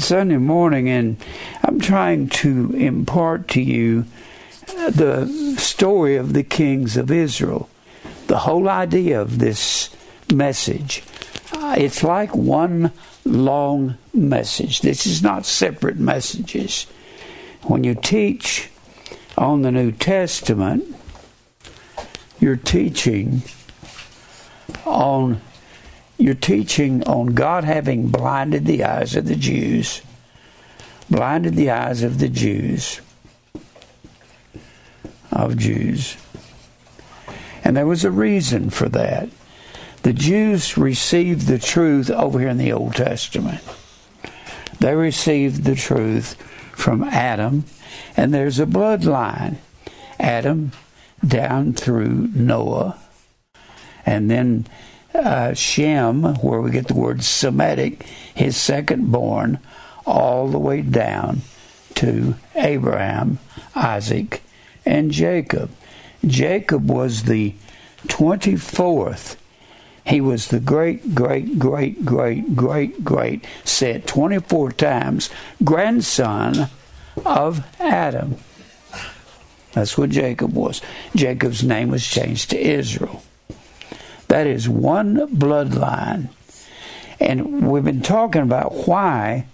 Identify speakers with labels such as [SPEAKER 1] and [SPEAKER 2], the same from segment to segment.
[SPEAKER 1] Sunday morning, and I'm trying to impart to you the story of the kings of Israel. The whole idea of this message. Uh, it's like one long message. This is not separate messages. When you teach on the New Testament, you're teaching on you're teaching on God having blinded the eyes of the Jews, blinded the eyes of the Jews, of Jews. And there was a reason for that. The Jews received the truth over here in the Old Testament. They received the truth from Adam, and there's a bloodline. Adam down through Noah, and then uh, Shem, where we get the word Semitic, his second born, all the way down to Abraham, Isaac, and Jacob. Jacob was the 24th. He was the great, great, great, great, great, great, said 24 times, grandson of Adam. That's what Jacob was. Jacob's name was changed to Israel. That is one bloodline. And we've been talking about why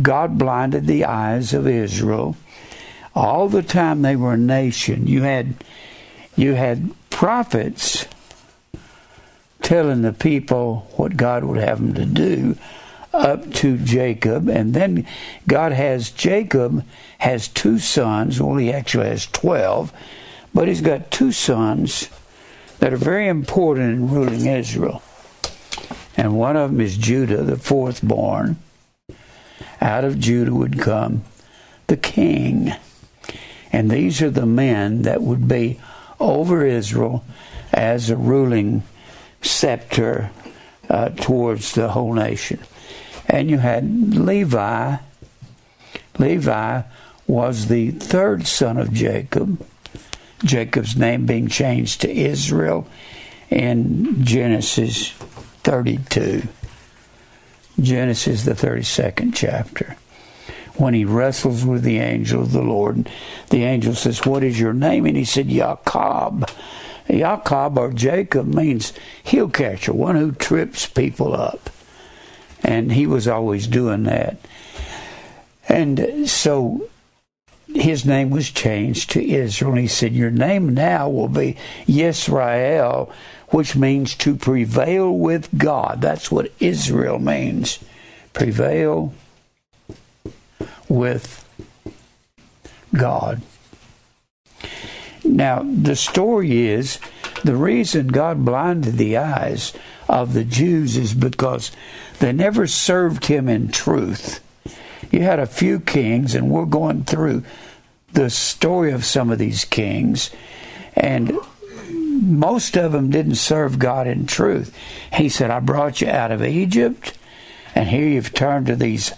[SPEAKER 1] God blinded the eyes of Israel. All the time they were a nation, you had you had prophets telling the people what God would have them to do up to Jacob, and then God has Jacob has two sons. Well, he actually has twelve, but he's got two sons that are very important in ruling Israel. And one of them is Judah, the fourth born. Out of Judah would come the king. And these are the men that would be over Israel as a ruling scepter uh, towards the whole nation. And you had Levi. Levi was the third son of Jacob Jacob's name being changed to Israel in Genesis 32. Genesis, the 32nd chapter. When he wrestles with the angel of the Lord, the angel says, What is your name? And he said, Jacob. Jacob or Jacob means heel catcher, one who trips people up. And he was always doing that. And so his name was changed to Israel. And he said, Your name now will be Yisrael, which means to prevail with God. That's what Israel means. Prevail with God. Now, the story is the reason God blinded the eyes of the Jews is because they never served him in truth. You had a few kings, and we're going through the story of some of these kings, and most of them didn't serve God in truth. He said, I brought you out of Egypt, and here you've turned to these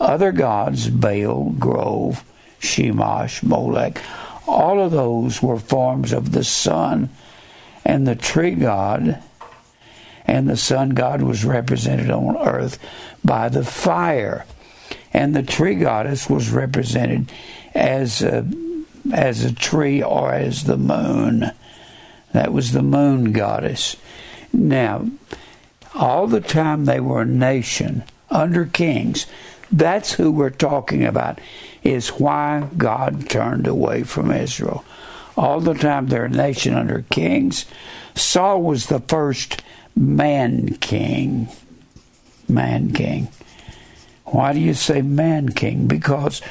[SPEAKER 1] other gods Baal, Grove, Shemash, Molech. All of those were forms of the sun and the tree god, and the sun god was represented on earth by the fire, and the tree goddess was represented as a, as a tree or as the moon. That was the moon goddess. Now, all the time they were a nation under kings. That's who we're talking about, is why God turned away from Israel. All the time they're a nation under kings. Saul was the first man king. Man king. Why do you say man king? Because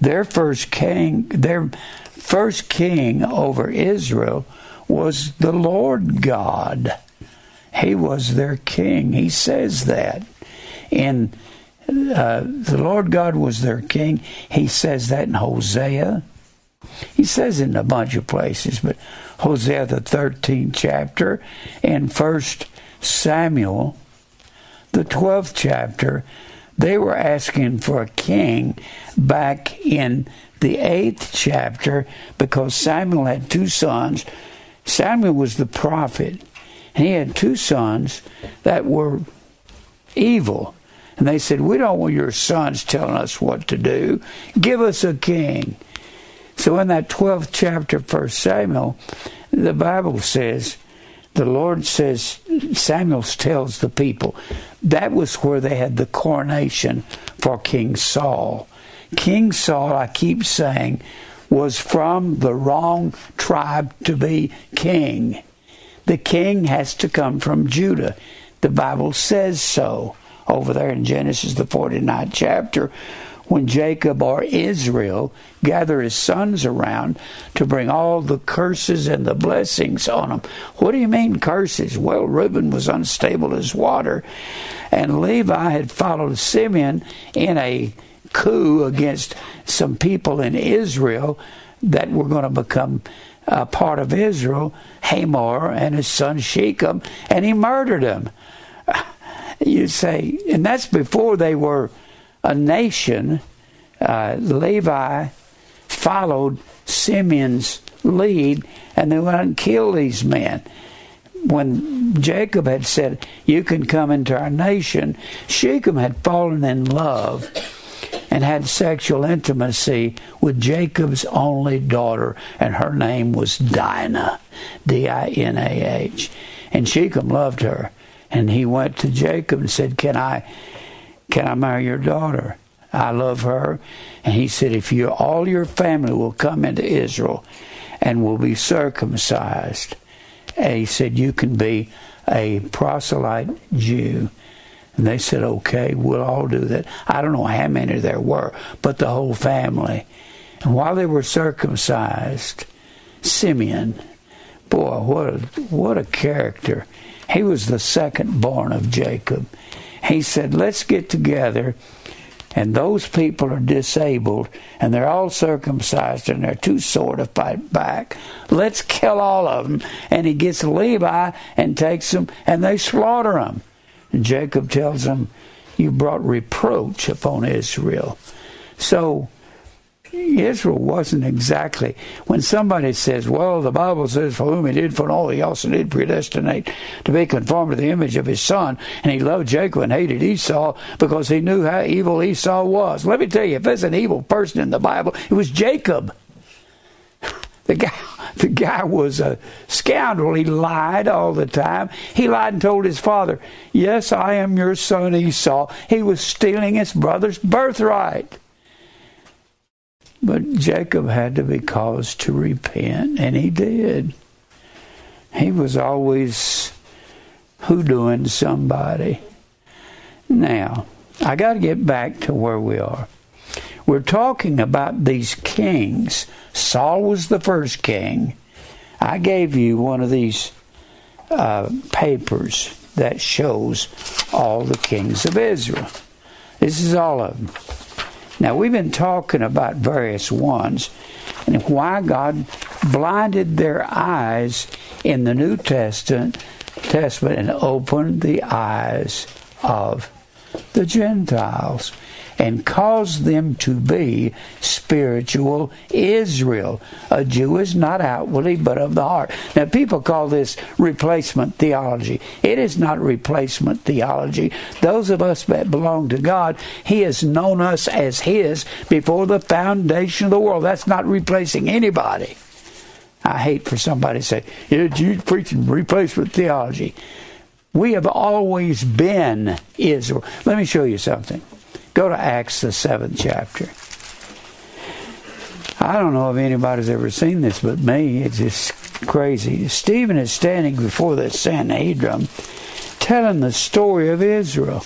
[SPEAKER 1] their first king, their first king over Israel was the Lord God. He was their king. He says that. And uh, the Lord God was their king. He says that in Hosea. He says it in a bunch of places, but Hosea the 13th chapter and First Samuel the 12th chapter they were asking for a king back in the eighth chapter because Samuel had two sons. Samuel was the prophet, and he had two sons that were evil. And they said, We don't want your sons telling us what to do. Give us a king. So in that 12th chapter, 1 Samuel, the Bible says, the Lord says, Samuel tells the people, that was where they had the coronation for King Saul. King Saul, I keep saying, was from the wrong tribe to be king. The king has to come from Judah. The Bible says so over there in Genesis, the 49th chapter, when Jacob or Israel gather his sons around to bring all the curses and the blessings on them. What do you mean curses? Well, Reuben was unstable as water, and Levi had followed Simeon in a coup against some people in Israel that were going to become uh, part of Israel, Hamor and his son Shechem, and he murdered them. You say, and that's before they were a nation. Uh, Levi followed Simeon's lead, and they went and killed these men. When Jacob had said, You can come into our nation, Shechem had fallen in love and had sexual intimacy with Jacob's only daughter, and her name was Dinah, D I N A H. And Shechem loved her, and he went to Jacob and said, "Can I, can I marry your daughter? I love her." And he said, "If you all your family will come into Israel, and will be circumcised," and he said, "You can be a proselyte Jew." And they said, okay, we'll all do that. I don't know how many there were, but the whole family. And while they were circumcised, Simeon, boy, what a, what a character. He was the second born of Jacob. He said, let's get together. And those people are disabled, and they're all circumcised, and they're too sore to fight back. Let's kill all of them. And he gets Levi and takes them, and they slaughter them. And Jacob tells them, You brought reproach upon Israel. So, Israel wasn't exactly when somebody says, "Well, the Bible says, for whom He did for foreknow, He also did predestinate to be conformed to the image of His Son," and He loved Jacob and hated Esau because He knew how evil Esau was. Let me tell you, if there's an evil person in the Bible, it was Jacob. The guy, the guy was a scoundrel. He lied all the time. He lied and told his father, Yes, I am your son Esau. He was stealing his brother's birthright. But Jacob had to be caused to repent, and he did. He was always hoodooing somebody. Now, I got to get back to where we are. We're talking about these kings. Saul was the first king. I gave you one of these uh, papers that shows all the kings of Israel. This is all of them. Now, we've been talking about various ones and why God blinded their eyes in the New Testament, Testament and opened the eyes of the Gentiles and caused them to be spiritual Israel. A Jew is not outwardly, but of the heart. Now, people call this replacement theology. It is not replacement theology. Those of us that belong to God, He has known us as His before the foundation of the world. That's not replacing anybody. I hate for somebody to say, yeah, you preaching replacement theology. We have always been Israel. Let me show you something. Go to Acts, the seventh chapter. I don't know if anybody's ever seen this but me. It's just crazy. Stephen is standing before the Sanhedrin telling the story of Israel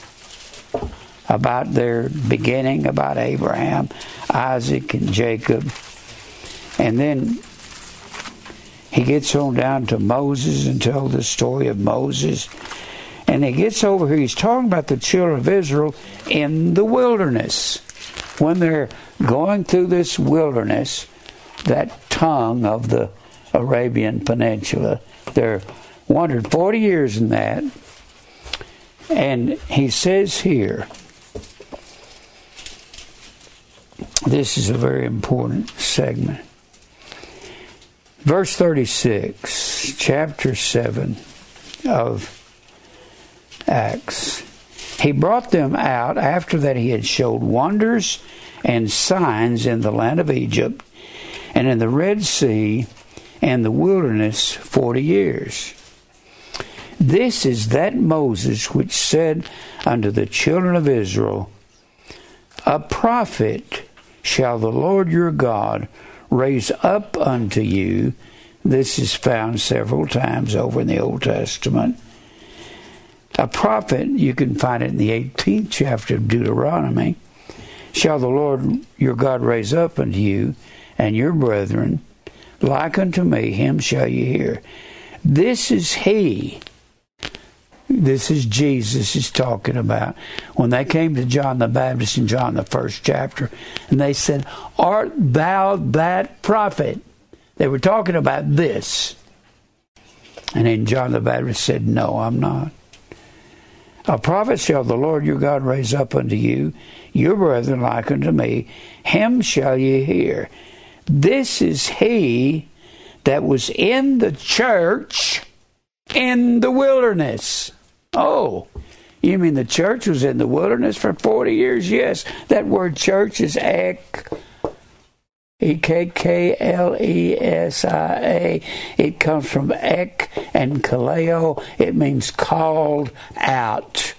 [SPEAKER 1] about their beginning, about Abraham, Isaac, and Jacob. And then he gets on down to Moses and tells the story of Moses and he gets over here, he's talking about the children of Israel in the wilderness. When they're going through this wilderness, that tongue of the Arabian Peninsula, they're wandered 40 years in that. And he says here, this is a very important segment. Verse 36, chapter 7 of Acts. He brought them out after that he had showed wonders and signs in the land of Egypt and in the Red Sea and the wilderness forty years. This is that Moses which said unto the children of Israel, A prophet shall the Lord your God raise up unto you. This is found several times over in the Old Testament. A prophet, you can find it in the 18th chapter of Deuteronomy, shall the Lord your God raise up unto you and your brethren, like unto me, him shall you hear. This is he this is Jesus is talking about. When they came to John the Baptist in John the first chapter, and they said, Art thou that prophet? They were talking about this. And then John the Baptist said, No, I'm not. A prophet shall the Lord your God raise up unto you, your brethren like unto me, him shall ye hear. This is he that was in the church in the wilderness. Oh, you mean the church was in the wilderness for 40 years? Yes. That word church is ek. E K K L E S I A. It comes from ek and kaleo. It means called out.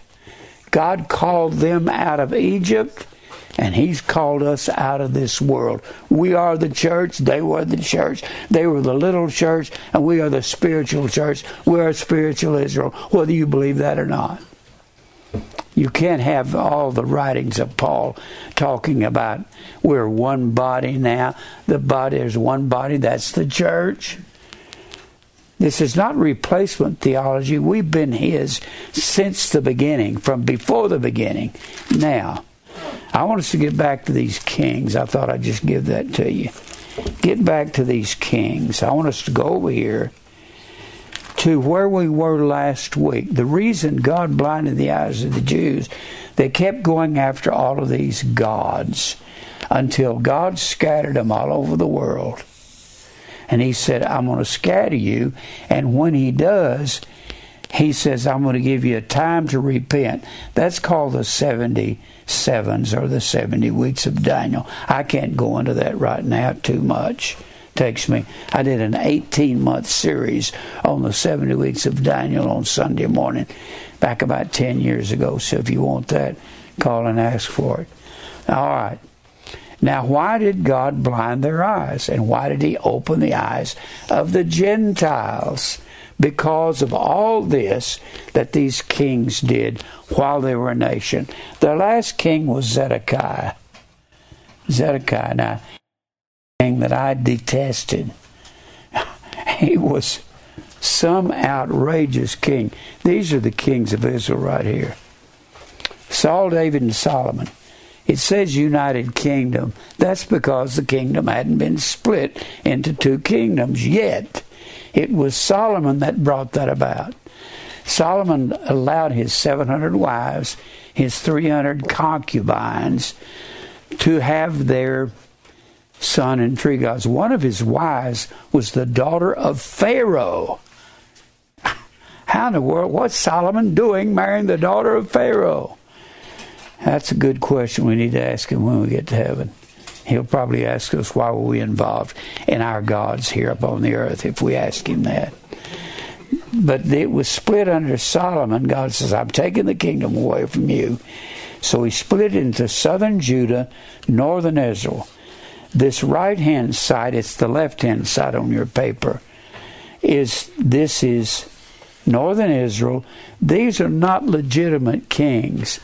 [SPEAKER 1] God called them out of Egypt and he's called us out of this world. We are the church, they were the church, they were the little church, and we are the spiritual church. We're spiritual Israel, whether you believe that or not. You can't have all the writings of Paul talking about we're one body now. The body is one body, that's the church. This is not replacement theology. We've been His since the beginning, from before the beginning. Now, I want us to get back to these kings. I thought I'd just give that to you. Get back to these kings. I want us to go over here to where we were last week. The reason God blinded the eyes of the Jews, they kept going after all of these gods until God scattered them all over the world. And He said, I'm going to scatter you. And when He does, He says, I'm going to give you a time to repent. That's called the 70 sevens or the 70 weeks of Daniel. I can't go into that right now too much. Takes me. I did an 18 month series on the 70 weeks of Daniel on Sunday morning back about 10 years ago. So if you want that, call and ask for it. All right. Now, why did God blind their eyes? And why did He open the eyes of the Gentiles? because of all this that these kings did while they were a nation. The last king was Zedekiah. Zedekiah, now, that I detested. He was some outrageous king. These are the kings of Israel right here Saul, David, and Solomon. It says United Kingdom. That's because the kingdom hadn't been split into two kingdoms yet. It was Solomon that brought that about. Solomon allowed his 700 wives, his 300 concubines, to have their son and three gods. One of his wives was the daughter of Pharaoh. How in the world, what's Solomon doing marrying the daughter of Pharaoh? That's a good question we need to ask him when we get to heaven. He'll probably ask us why were we involved in our gods here upon the earth if we ask him that. But it was split under Solomon. God says, I'm taking the kingdom away from you. So he split into southern Judah, northern Israel. This right hand side, it's the left hand side on your paper, is this is northern Israel. These are not legitimate kings.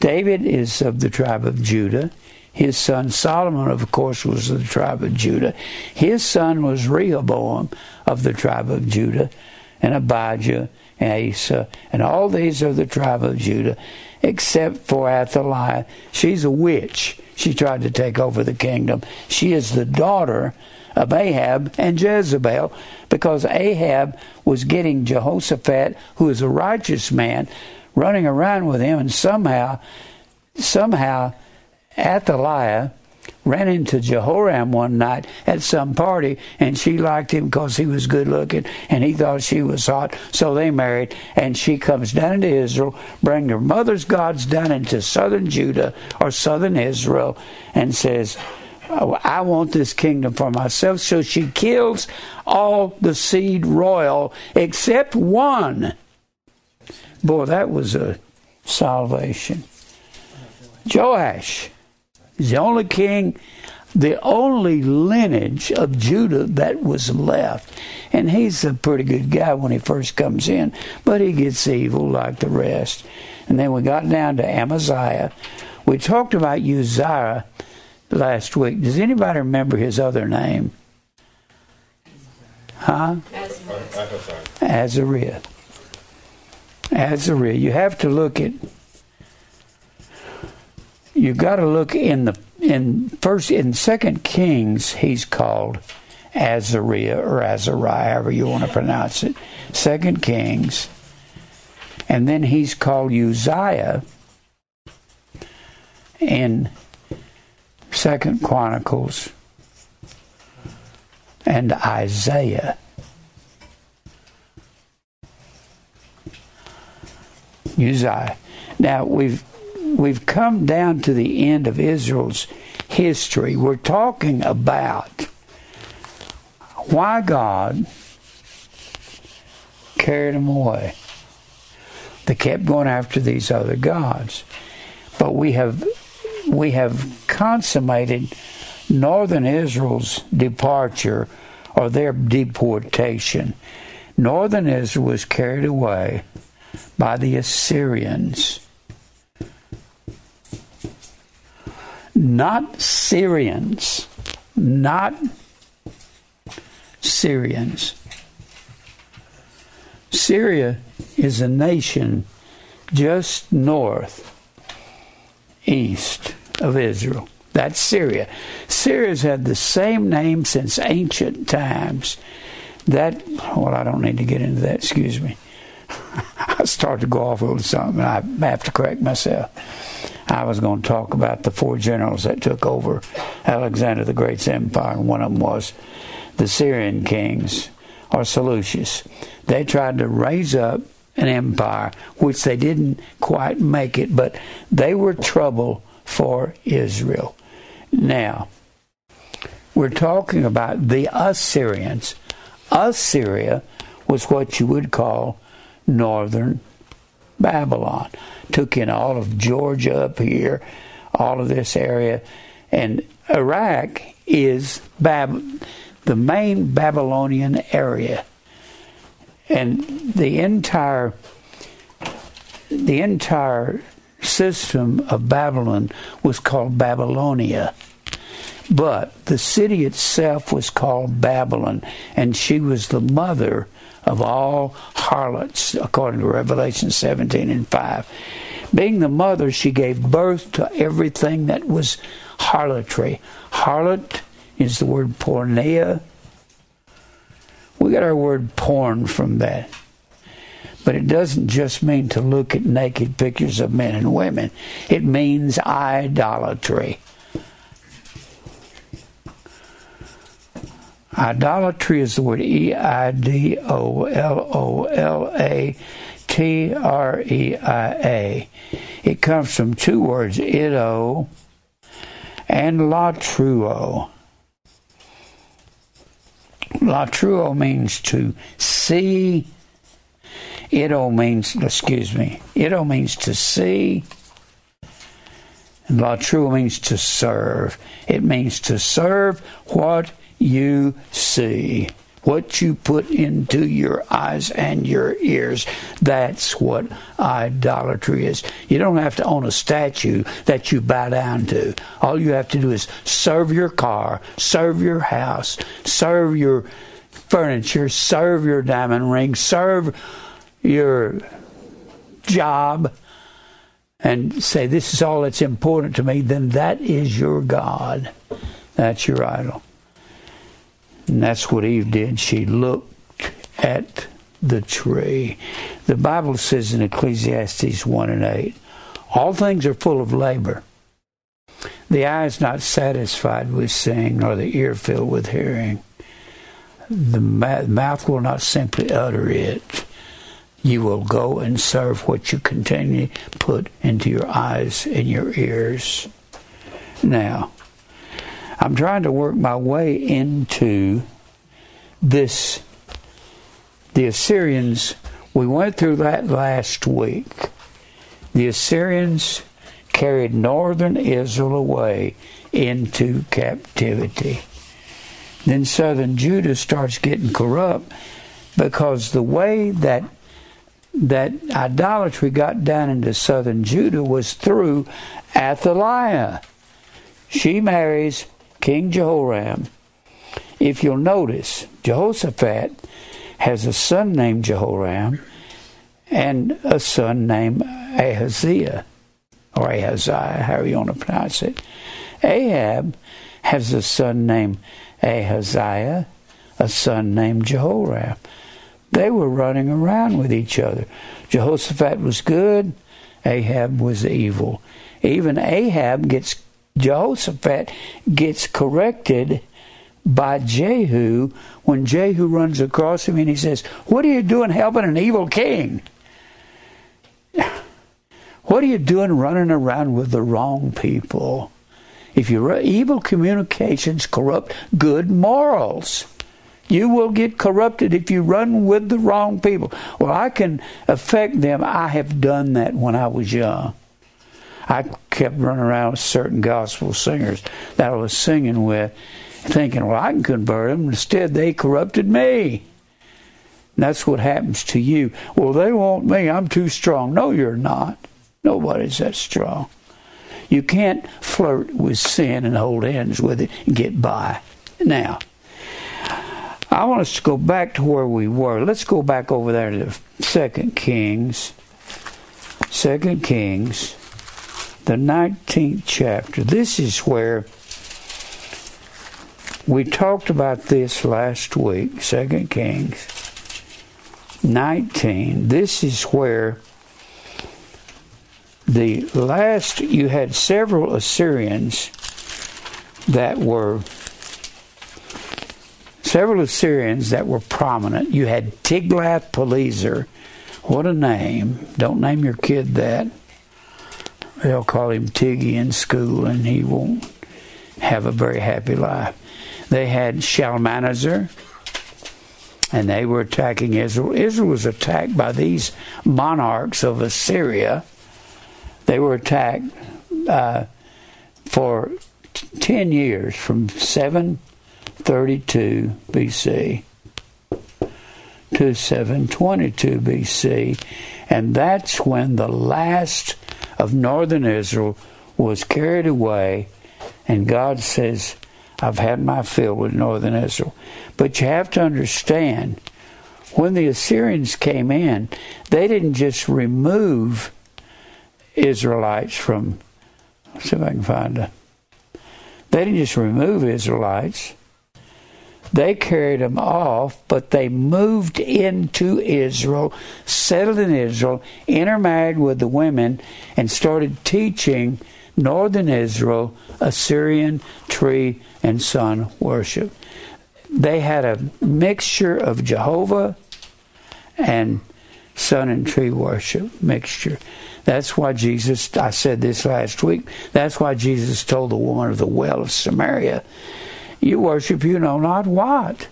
[SPEAKER 1] David is of the tribe of Judah. His son Solomon, of course, was of the tribe of Judah. His son was Rehoboam of the tribe of Judah, and Abijah and Asa, and all these are the tribe of Judah, except for Athaliah. She's a witch. She tried to take over the kingdom. She is the daughter of Ahab and Jezebel because Ahab was getting Jehoshaphat, who is a righteous man, running around with him, and somehow, somehow, Athaliah ran into Jehoram one night at some party, and she liked him because he was good looking, and he thought she was hot. So they married, and she comes down into Israel, bring her mother's gods down into southern Judah or southern Israel, and says, oh, I want this kingdom for myself. So she kills all the seed royal except one. Boy, that was a salvation. Joash is the only king, the only lineage of Judah that was left. And he's a pretty good guy when he first comes in, but he gets evil like the rest. And then we got down to Amaziah. We talked about Uzziah last week. Does anybody remember his other name? Huh? Azariah. Azariah. Azariah. You have to look at you got to look in the in first in Second Kings. He's called Azariah or Azariah, however you want to pronounce it. Second Kings, and then he's called Uzziah in Second Chronicles and Isaiah. Uzziah. Now we've we've come down to the end of Israel's history. We're talking about why God carried them away. They kept going after these other gods. But we have we have consummated northern Israel's departure or their deportation. Northern Israel was carried away by the Assyrians. Not Syrians, not Syrians. Syria is a nation just north, east of Israel. That's Syria. Syria's had the same name since ancient times. That, well, I don't need to get into that, excuse me. I start to go off a little something, I have to correct myself. I was going to talk about the four generals that took over Alexander the Great's empire, and one of them was the Syrian kings, or Seleucus. They tried to raise up an empire, which they didn't quite make it, but they were trouble for Israel. Now, we're talking about the Assyrians. Assyria was what you would call northern Babylon. Took in all of Georgia up here, all of this area. And Iraq is Bab- the main Babylonian area. And the entire the entire system of Babylon was called Babylonia. But the city itself was called Babylon, and she was the mother of all harlots, according to Revelation 17 and 5. Being the mother, she gave birth to everything that was harlotry. Harlot is the word porneia. We got our word porn from that. But it doesn't just mean to look at naked pictures of men and women, it means idolatry. Idolatry is the word E I D O L O L A T R E I A. It comes from two words, ido and latruo. Latruo means to see. Ido means, excuse me, ido means to see. Latruo means to serve. It means to serve what you see. What you put into your eyes and your ears, that's what idolatry is. You don't have to own a statue that you bow down to. All you have to do is serve your car, serve your house, serve your furniture, serve your diamond ring, serve your job, and say, This is all that's important to me, then that is your God. That's your idol. And that's what Eve did. She looked at the tree. The Bible says in Ecclesiastes 1 and 8, all things are full of labor. The eye is not satisfied with seeing, nor the ear filled with hearing. The mouth will not simply utter it. You will go and serve what you continually put into your eyes and your ears. Now, I'm trying to work my way into this. The Assyrians, we went through that last week. The Assyrians carried northern Israel away into captivity. Then southern Judah starts getting corrupt because the way that that idolatry got down into southern Judah was through Athaliah. She marries King Jehoram. If you'll notice, Jehoshaphat has a son named Jehoram and a son named Ahaziah or Ahaziah, however you want to pronounce it. Ahab has a son named Ahaziah, a son named Jehoram. They were running around with each other. Jehoshaphat was good, Ahab was evil. Even Ahab gets, Jehoshaphat gets corrected by Jehu when Jehu runs across him and he says, What are you doing helping an evil king? What are you doing running around with the wrong people? If you evil communications corrupt good morals. You will get corrupted if you run with the wrong people. Well, I can affect them. I have done that when I was young. I kept running around with certain gospel singers that I was singing with, thinking, well, I can convert them. Instead, they corrupted me. And that's what happens to you. Well, they want me. I'm too strong. No, you're not. Nobody's that strong. You can't flirt with sin and hold hands with it and get by. Now, I want us to go back to where we were. Let's go back over there to Second Kings. Second Kings, the 19th chapter. This is where we talked about this last week. Second Kings 19. This is where the last, you had several Assyrians that were, several Assyrians that were prominent. You had Tiglath-Pileser. What a name. Don't name your kid that. They'll call him Tiggy in school and he won't have a very happy life. They had Shalmaneser, and they were attacking Israel. Israel was attacked by these monarchs of Assyria they were attacked uh, for t- 10 years from 732 BC to 722 BC. And that's when the last of northern Israel was carried away. And God says, I've had my fill with northern Israel. But you have to understand, when the Assyrians came in, they didn't just remove Israelites from. see if I can find it. They didn't just remove Israelites. They carried them off, but they moved into Israel, settled in Israel, intermarried with the women, and started teaching northern Israel Assyrian tree and sun worship. They had a mixture of Jehovah and sun and tree worship mixture. That's why Jesus, I said this last week, that's why Jesus told the woman of the well of Samaria, You worship you know not what.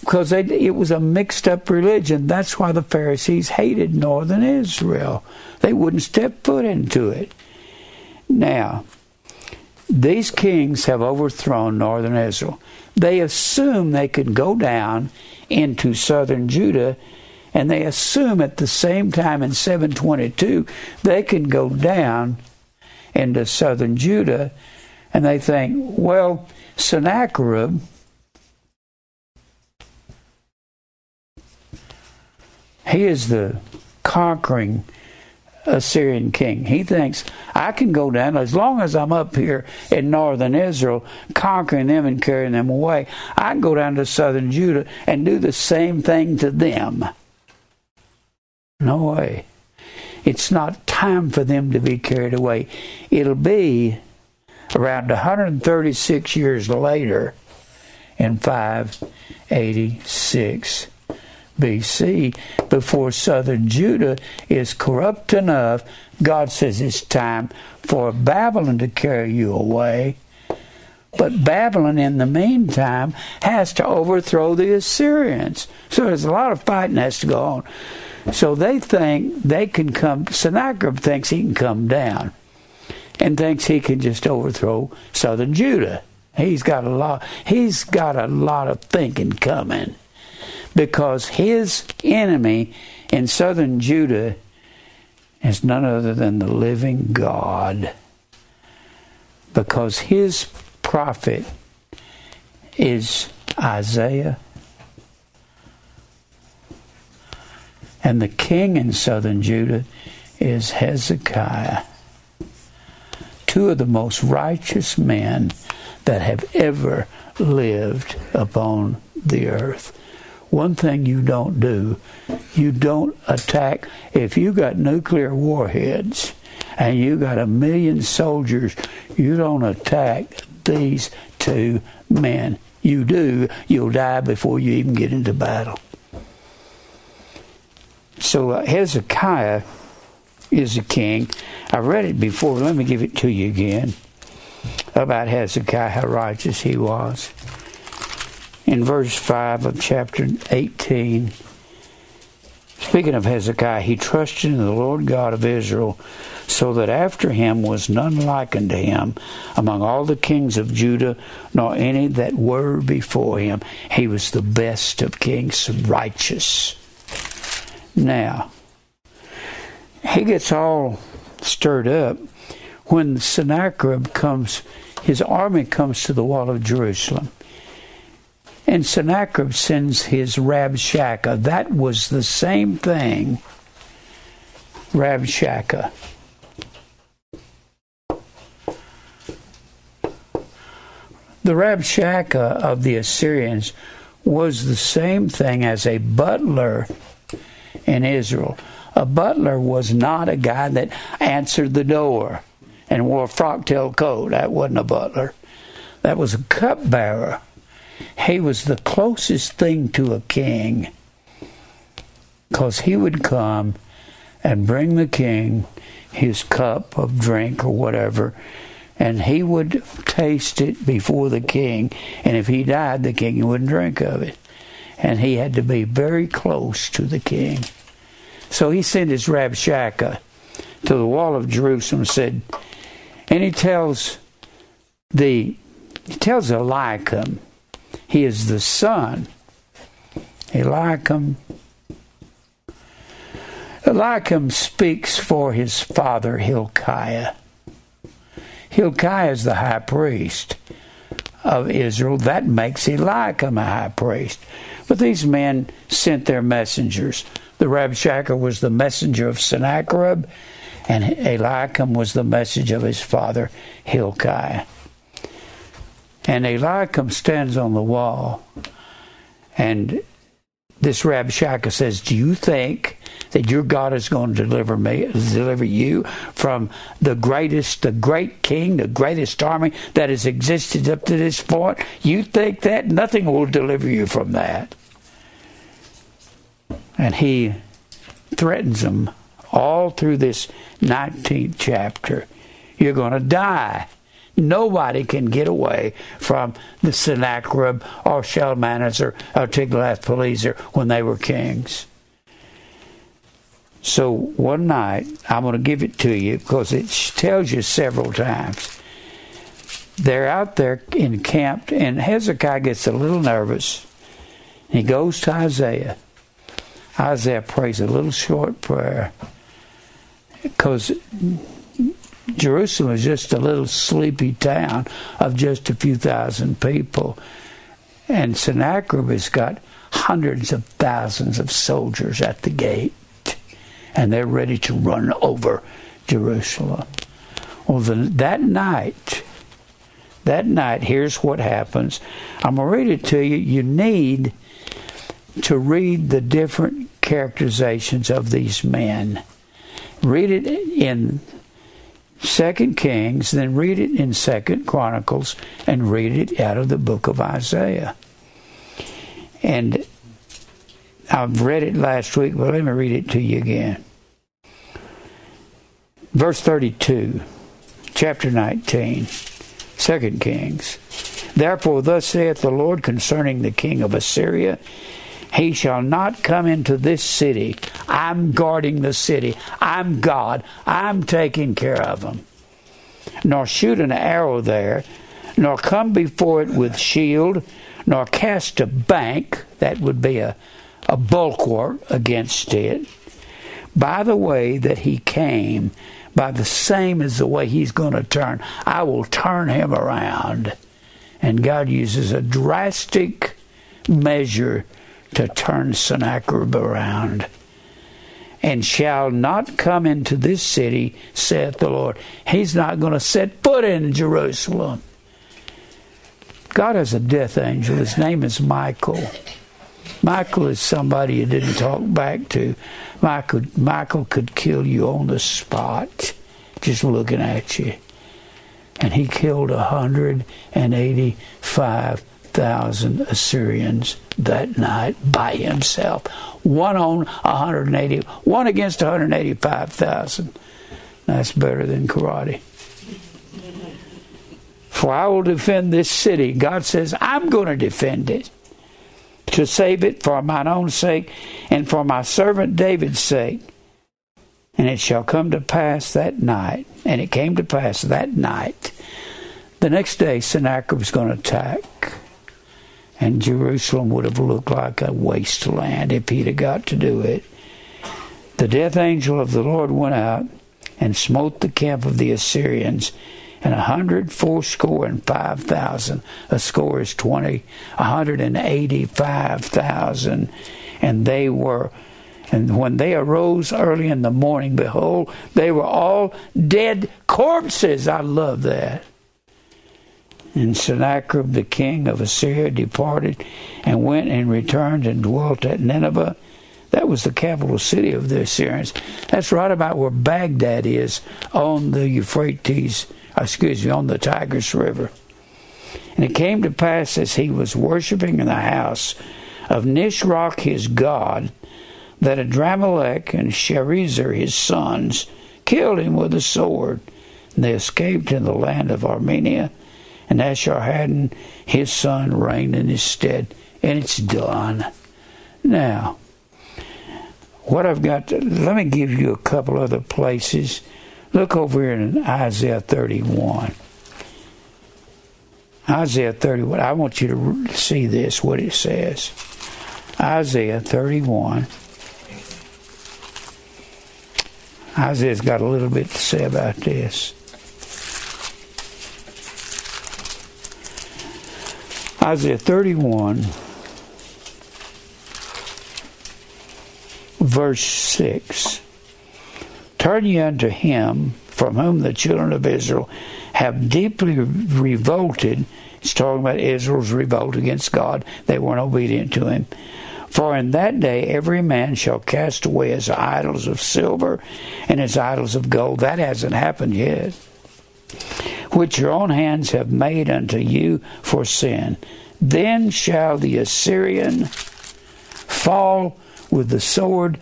[SPEAKER 1] Because they, it was a mixed up religion. That's why the Pharisees hated northern Israel. They wouldn't step foot into it. Now, these kings have overthrown northern Israel. They assume they could go down into southern Judah and they assume at the same time in 722 they can go down into southern Judah, and they think, well, Sennacherib. He is the conquering Assyrian king. He thinks I can go down as long as I'm up here in northern Israel, conquering them and carrying them away. I can go down to southern Judah and do the same thing to them. No way. It's not time for them to be carried away. It'll be around 136 years later in 586 BC, before southern Judah is corrupt enough, God says it's time for Babylon to carry you away. But Babylon, in the meantime, has to overthrow the Assyrians. So there's a lot of fighting has to go on. So they think they can come, Sennacherib thinks he can come down and thinks he can just overthrow southern Judah. He's got a lot he's got a lot of thinking coming. Because his enemy in southern Judah is none other than the living God. Because his prophet is Isaiah And the king in southern Judah is Hezekiah. Two of the most righteous men that have ever lived upon the earth. One thing you don't do, you don't attack. If you got nuclear warheads and you got a million soldiers, you don't attack these two men. You do, you'll die before you even get into battle. So uh, Hezekiah is a king. I read it before. Let me give it to you again about Hezekiah, how righteous he was. In verse 5 of chapter 18, speaking of Hezekiah, he trusted in the Lord God of Israel, so that after him was none like unto him among all the kings of Judah, nor any that were before him. He was the best of kings, righteous. Now, he gets all stirred up when Sennacherib comes, his army comes to the wall of Jerusalem. And Sennacherib sends his Rabshakeh. That was the same thing. Rabshakeh. The Rabshakeh of the Assyrians was the same thing as a butler in Israel. A butler was not a guy that answered the door and wore a frock-tail coat. That wasn't a butler. That was a cupbearer. He was the closest thing to a king because he would come and bring the king his cup of drink or whatever, and he would taste it before the king, and if he died, the king wouldn't drink of it and he had to be very close to the king. So he sent his Rabshakeh to the wall of Jerusalem and said, and he tells the he tells Eliakim, he is the son. Eliakim Eliakim speaks for his father Hilkiah. Hilkiah is the high priest of Israel. That makes Eliakim a high priest. But these men sent their messengers. The Rabshakeh was the messenger of Sennacherib, and Eliakim was the message of his father Hilkiah. And Eliakim stands on the wall, and this Rabshakeh says, Do you think that your God is going to deliver me, deliver you from the greatest, the great king, the greatest army that has existed up to this point? You think that? Nothing will deliver you from that. And he threatens them all through this 19th chapter. You're going to die. Nobody can get away from the Sennacherib or Shalmaneser or Tiglath-Pileser when they were kings. So one night, I'm going to give it to you because it tells you several times. They're out there encamped, and Hezekiah gets a little nervous. He goes to Isaiah. Isaiah prays a little short prayer because Jerusalem is just a little sleepy town of just a few thousand people. And Sennacherib has got hundreds of thousands of soldiers at the gate, and they're ready to run over Jerusalem. Well, the, that night, that night, here's what happens. I'm going to read it to you. You need to read the different characterizations of these men. Read it in Second Kings, then read it in Second Chronicles, and read it out of the book of Isaiah. And I've read it last week, but let me read it to you again. Verse 32, chapter 19, 2 Kings. Therefore, thus saith the Lord concerning the king of Assyria He shall not come into this city. I'm guarding the city. I'm God. I'm taking care of him. Nor shoot an arrow there, nor come before it with shield, nor cast a bank, that would be a, a bulwark against it, by the way that he came, by the same as the way he's going to turn. I will turn him around. And God uses a drastic measure to turn Sennacherib around. And shall not come into this city, saith the Lord. He's not going to set foot in Jerusalem. God has a death angel. His name is Michael. Michael is somebody you didn't talk back to. Michael, Michael could kill you on the spot just looking at you and he killed 185,000 Assyrians that night by himself. One on 180, one against 185,000. That's better than karate. For I will defend this city. God says, I'm going to defend it to save it for mine own sake and for my servant David's sake. And it shall come to pass that night, and it came to pass that night. The next day, Sennacherib was going to attack, and Jerusalem would have looked like a wasteland if he'd have got to do it. The death angel of the Lord went out and smote the camp of the Assyrians, and a hundred fourscore and five thousand. A score is twenty, a hundred and eighty-five thousand, and they were and when they arose early in the morning, behold, they were all dead corpses. I love that. And Sennacherib the king of Assyria departed and went and returned and dwelt at Nineveh. That was the capital city of the Assyrians. That's right about where Baghdad is on the Euphrates, uh, excuse me, on the Tigris River. And it came to pass as he was worshiping in the house of Nisroch his god, that Adrammelech and Sharezer his sons killed him with a sword. And they escaped in the land of Armenia, and Esarhaddon his son reigned in his stead. And it's done. Now, what I've got, to, let me give you a couple other places. Look over here in Isaiah 31. Isaiah 31. I want you to see this, what it says. Isaiah 31. Isaiah's got a little bit to say about this. Isaiah 31, verse 6. Turn ye unto him from whom the children of Israel have deeply revolted. It's talking about Israel's revolt against God. They weren't obedient to him. For in that day every man shall cast away his idols of silver and his idols of gold. That hasn't happened yet. Which your own hands have made unto you for sin. Then shall the Assyrian fall with the sword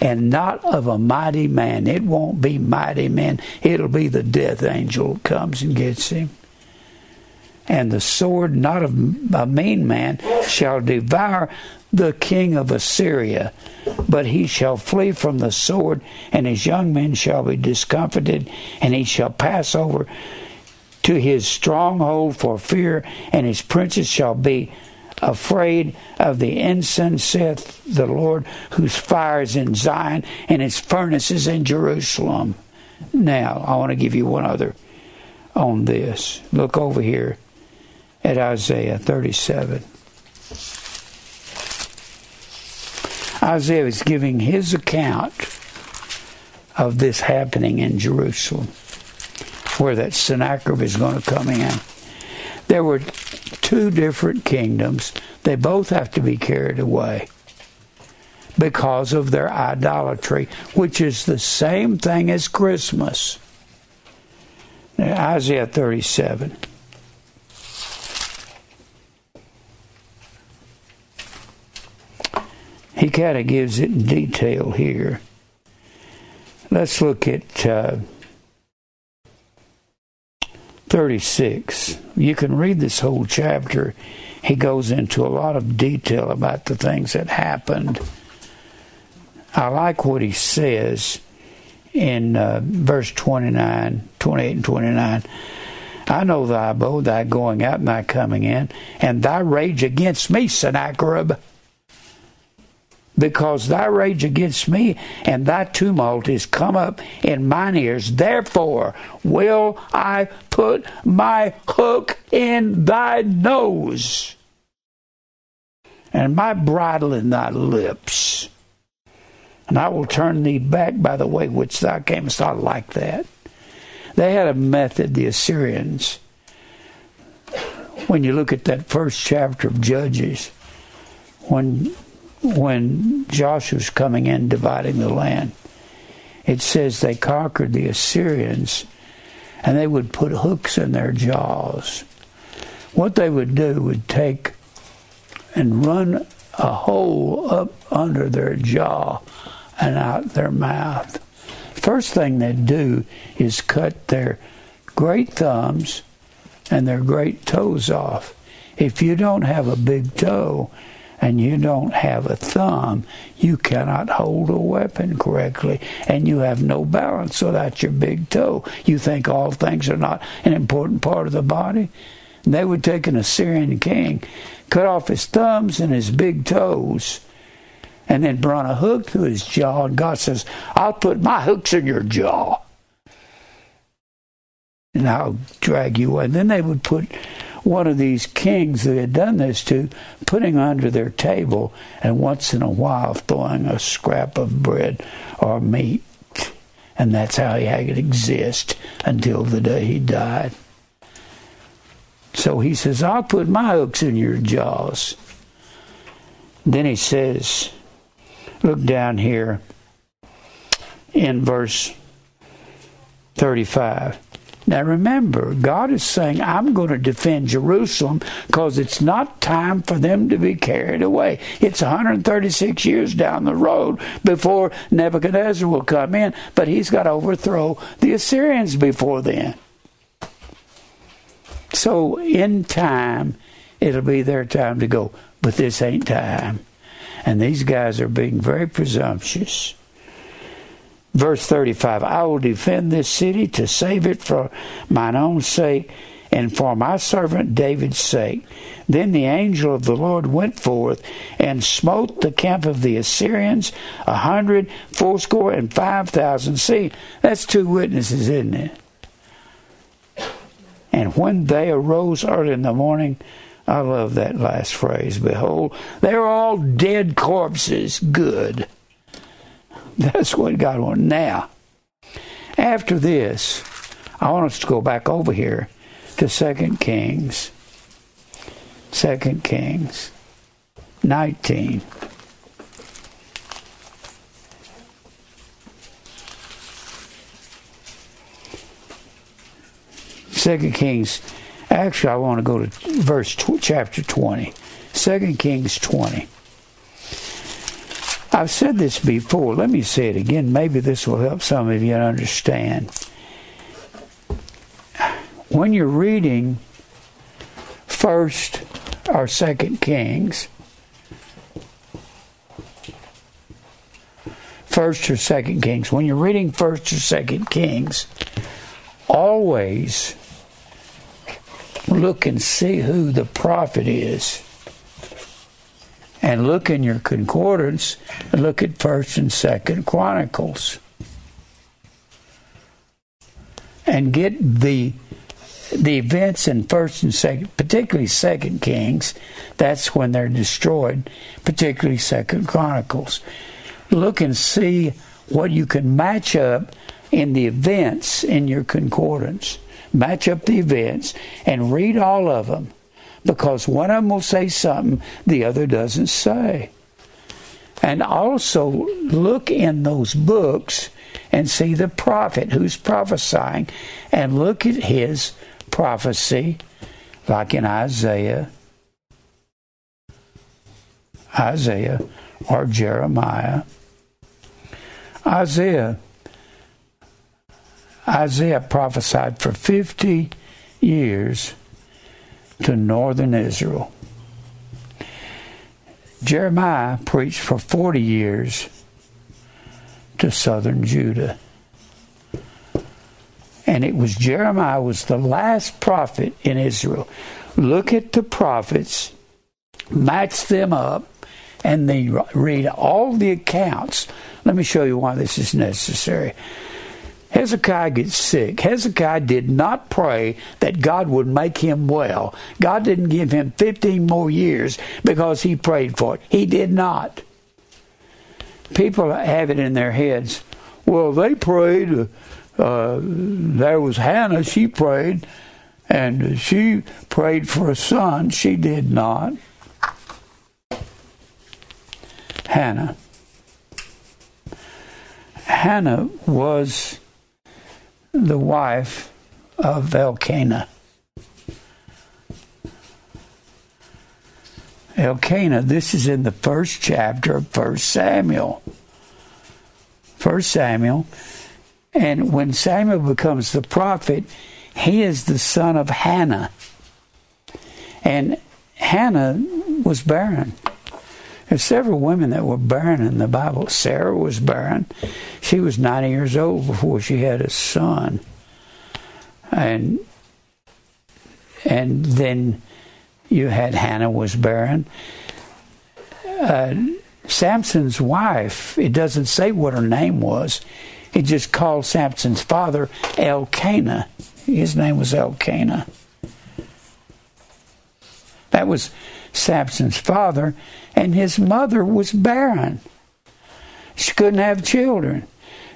[SPEAKER 1] and not of a mighty man. It won't be mighty men. It'll be the death angel comes and gets him. And the sword, not of a mean man, shall devour the king of Assyria, but he shall flee from the sword, and his young men shall be discomfited, and he shall pass over to his stronghold for fear, and his princes shall be afraid of the ensign, saith the Lord, whose fire is in Zion, and his furnace is in Jerusalem. Now, I want to give you one other on this. Look over here at Isaiah 37. Isaiah is giving his account of this happening in Jerusalem, where that Sennacherib is going to come in. There were two different kingdoms. They both have to be carried away because of their idolatry, which is the same thing as Christmas. Isaiah 37. He kind of gives it in detail here. Let's look at uh, 36. You can read this whole chapter. He goes into a lot of detail about the things that happened. I like what he says in uh, verse 29, 28 and 29. I know thy bow, thy going out and thy coming in, and thy rage against me, Sennacherib because thy rage against me and thy tumult is come up in mine ears. Therefore will I put my hook in thy nose and my bridle in thy lips. And I will turn thee back by the way which thou camest. I like that. They had a method, the Assyrians. When you look at that first chapter of Judges, when when Joshua's coming in dividing the land, it says they conquered the Assyrians and they would put hooks in their jaws. What they would do would take and run a hole up under their jaw and out their mouth. First thing they'd do is cut their great thumbs and their great toes off. If you don't have a big toe, and you don't have a thumb, you cannot hold a weapon correctly, and you have no balance without your big toe. You think all things are not an important part of the body? They would take an Assyrian king, cut off his thumbs and his big toes, and then run a hook through his jaw, and God says, I'll put my hooks in your jaw. And I'll drag you away. And then they would put one of these kings who had done this to putting under their table and once in a while throwing a scrap of bread or meat. And that's how he had it exist until the day he died. So he says, I'll put my hooks in your jaws. Then he says, look down here in verse 35. Now remember, God is saying, I'm going to defend Jerusalem because it's not time for them to be carried away. It's 136 years down the road before Nebuchadnezzar will come in, but he's got to overthrow the Assyrians before then. So in time, it'll be their time to go, but this ain't time. And these guys are being very presumptuous. Verse 35 I will defend this city to save it for mine own sake and for my servant David's sake. Then the angel of the Lord went forth and smote the camp of the Assyrians a hundred fourscore and five thousand. See, that's two witnesses, isn't it? And when they arose early in the morning, I love that last phrase. Behold, they are all dead corpses. Good. That's what God wanted. Now, after this, I want us to go back over here to Second Kings. Second Kings 19. Second Kings, actually, I want to go to verse chapter 20. Second Kings 20. I've said this before. Let me say it again. Maybe this will help some of you understand. When you're reading First or Second Kings, First or Second Kings, when you're reading First or Second Kings, always look and see who the prophet is and look in your concordance and look at First and Second Chronicles and get the the events in First and Second, particularly Second Kings. That's when they're destroyed. Particularly Second Chronicles. Look and see what you can match up in the events in your concordance. Match up the events and read all of them because one of them will say something the other doesn't say. And also look in those books and see the prophet who's prophesying and look at his prophecy, like in Isaiah, Isaiah or Jeremiah. Isaiah Isaiah prophesied for 50 years to northern Israel. Jeremiah preached for 40 years to southern Judah. And it was Jeremiah was the last prophet in Israel. Look at the prophets, match them up, and then read all the accounts. Let me show you why this is necessary. Hezekiah gets sick. Hezekiah did not pray that God would make him well. God didn't give him 15 more years because he prayed for it. He did not. People have it in their heads. Well, they prayed. Uh, there was Hannah. She prayed, and she prayed for a son. She did not. Hannah. Hannah was the wife of Elkanah. Elkanah, this is in the first chapter of First Samuel. First Samuel. And when Samuel becomes the prophet, he is the son of Hannah. And Hannah was barren. There's several women that were barren in the Bible. Sarah was barren. She was 90 years old before she had a son. And and then you had Hannah was barren. Uh, Samson's wife, it doesn't say what her name was. It just called Samson's father Elkanah. His name was Elkanah. That was Samson's father, and his mother was barren. She couldn't have children.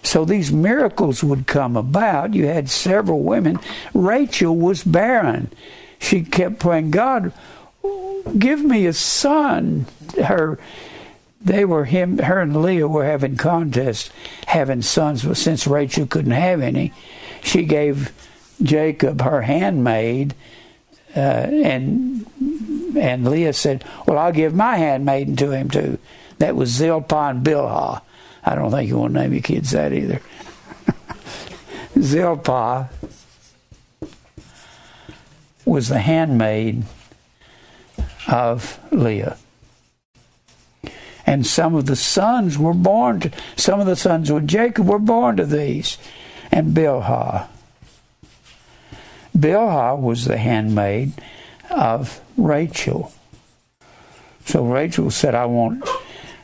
[SPEAKER 1] So these miracles would come about. You had several women. Rachel was barren. She kept praying, God, give me a son. Her they were him her and Leah were having contests having sons, but since Rachel couldn't have any, she gave Jacob her handmaid uh, and and Leah said, Well, I'll give my handmaiden to him too. That was Zilpah and Bilhah. I don't think you want to name your kids that either. Zilpah was the handmaid of Leah. And some of the sons were born to, some of the sons of Jacob were born to these. And Bilhah. Bilhah was the handmaid of Rachel. So Rachel said, I want,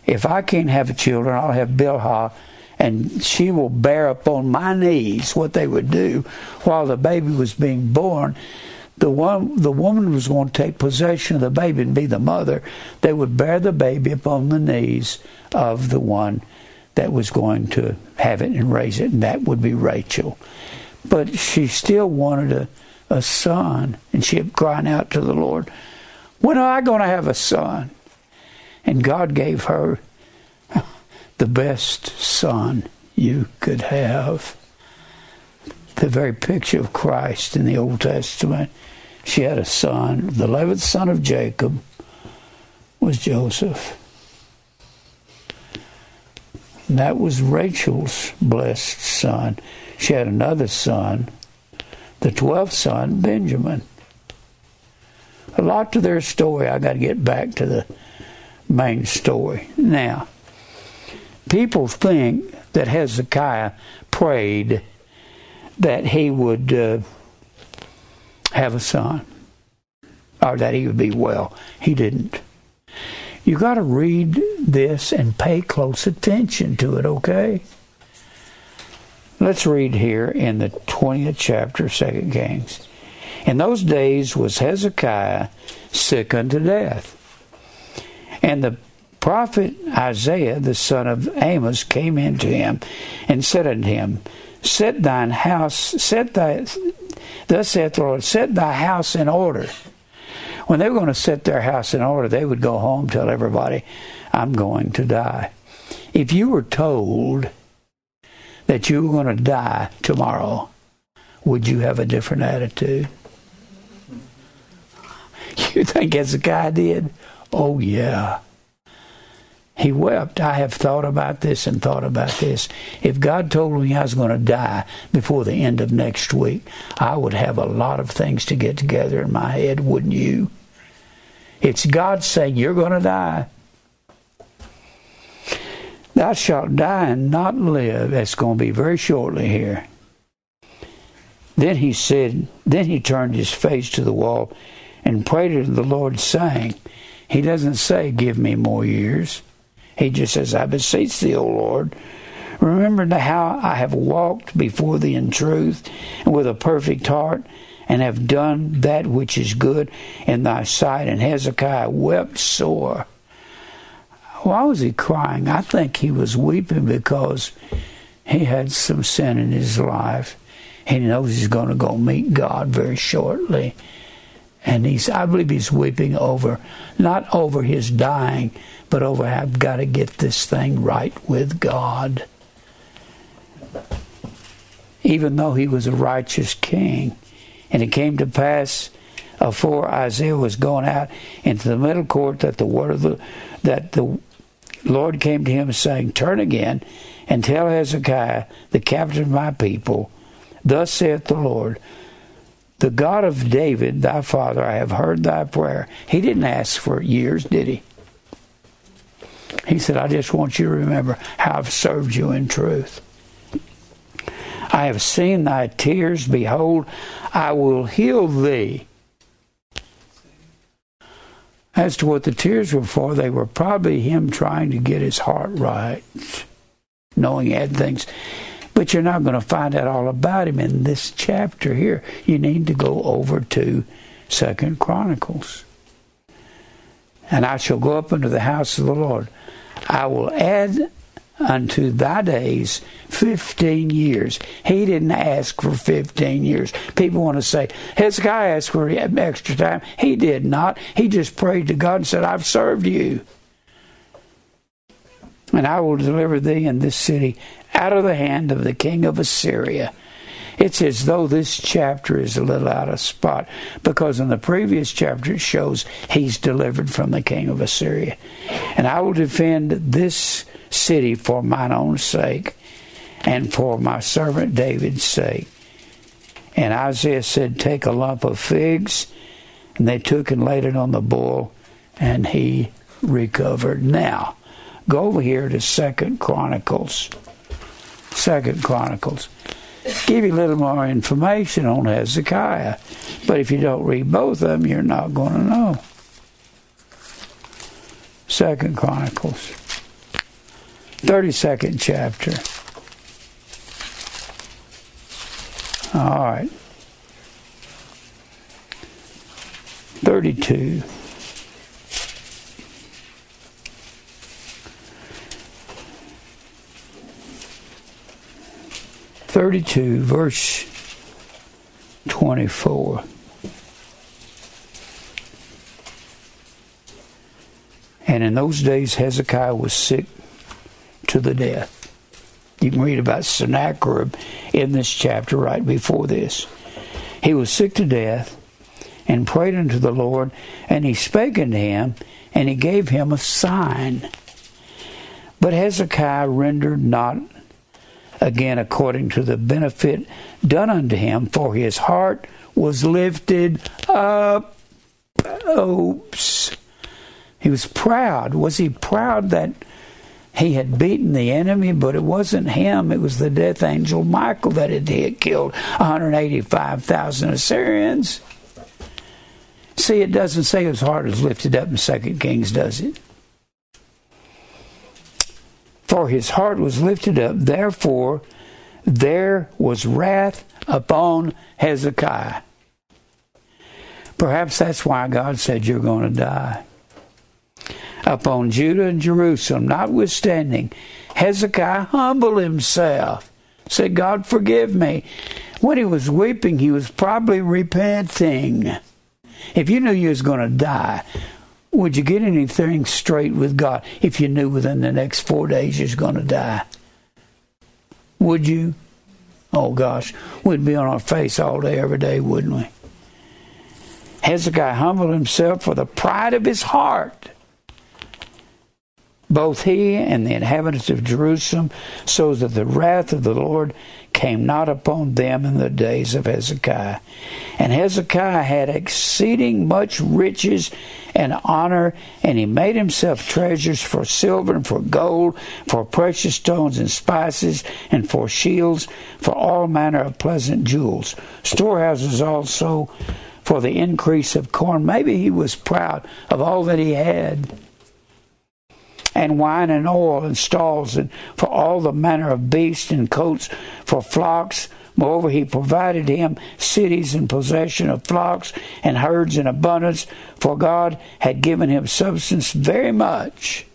[SPEAKER 1] if I can't have children, I'll have Bilhah, and she will bear upon my knees what they would do while the baby was being born. The one, the woman was going to take possession of the baby and be the mother. They would bear the baby upon the knees of the one that was going to have it and raise it, and that would be Rachel. But she still wanted a a son. And she had crying out to the Lord, When am I going to have a son? And God gave her the best son you could have. The very picture of Christ in the Old Testament. She had a son. The eleventh son of Jacob was Joseph. And that was Rachel's blessed son. She had another son the 12th son, Benjamin. A lot to their story. I got to get back to the main story. Now, people think that Hezekiah prayed that he would uh, have a son or that he would be well. He didn't. You got to read this and pay close attention to it, okay? Let's read here in the 20th chapter of 2 Kings. In those days was Hezekiah sick unto death. And the prophet Isaiah, the son of Amos, came in to him and said unto him, Set thine house, set thy, thus saith the Lord, set thy house in order. When they were going to set their house in order, they would go home, tell everybody, I'm going to die. If you were told that you were going to die tomorrow, would you have a different attitude? You think Hezekiah did? Oh, yeah. He wept. I have thought about this and thought about this. If God told me I was going to die before the end of next week, I would have a lot of things to get together in my head, wouldn't you? It's God saying, You're going to die. Thou shalt die and not live. That's going to be very shortly here. Then he said, Then he turned his face to the wall and prayed to the Lord, saying, He doesn't say, Give me more years. He just says, I beseech thee, O Lord, remember how I have walked before thee in truth and with a perfect heart, and have done that which is good in thy sight. And Hezekiah wept sore. Why was he crying? I think he was weeping because he had some sin in his life. He knows he's going to go meet God very shortly. And he's, I believe he's weeping over, not over his dying, but over I've got to get this thing right with God. Even though he was a righteous king. And it came to pass afore Isaiah was going out into the middle court that the word of the that the Lord came to him saying, Turn again and tell Hezekiah, the captain of my people, Thus saith the Lord, the God of David, thy father, I have heard thy prayer. He didn't ask for years, did he? He said, I just want you to remember how I've served you in truth. I have seen thy tears. Behold, I will heal thee. As to what the tears were for, they were probably him trying to get his heart right, knowing he had things. But you're not going to find out all about him in this chapter here. You need to go over to Second Chronicles. And I shall go up into the house of the Lord. I will add unto thy days 15 years. He didn't ask for 15 years. People want to say, Hezekiah asked for extra time. He did not. He just prayed to God and said, I've served you. And I will deliver thee in this city out of the hand of the king of Assyria. It's as though this chapter is a little out of spot because in the previous chapter it shows he's delivered from the king of Assyria. And I will defend this city for mine own sake and for my servant David's sake. And Isaiah said, Take a lump of figs. And they took and laid it on the bull, and he recovered. Now, go over here to Second Chronicles. Second Chronicles. Give you a little more information on Hezekiah. But if you don't read both of them, you're not going to know. Second Chronicles. 32nd chapter. All right. 32. 32, verse 24. And in those days, Hezekiah was sick to the death. You can read about Sennacherib in this chapter right before this. He was sick to death and prayed unto the Lord, and he spake unto him, and he gave him a sign. But Hezekiah rendered not again according to the benefit done unto him, for his heart was lifted up. Oops. He was proud. Was he proud that he had beaten the enemy? But it wasn't him, it was the death angel Michael that had, killed 185,000 Assyrians. See, it doesn't say his heart is lifted up in Second Kings, does it? For his heart was lifted up, therefore there was wrath upon Hezekiah. Perhaps that's why God said you're going to die. Upon Judah and Jerusalem, notwithstanding, Hezekiah humbled himself, said, God, forgive me. When he was weeping, he was probably repenting. If you knew you was going to die, would you get anything straight with God if you knew within the next four days you was going to die? Would you? Oh gosh, we'd be on our face all day, every day, wouldn't we? Hezekiah humbled himself for the pride of his heart both he and the inhabitants of Jerusalem, so that the wrath of the Lord came not upon them in the days of Hezekiah. And Hezekiah had exceeding much riches and honor, and he made himself treasures for silver and for gold, for precious stones and spices, and for shields, for all manner of pleasant jewels. Storehouses also for the increase of corn. Maybe he was proud of all that he had and wine and oil and stalls and for all the manner of beasts and coats for flocks. Moreover, he provided him cities and possession of flocks and herds in abundance, for God had given him substance very much.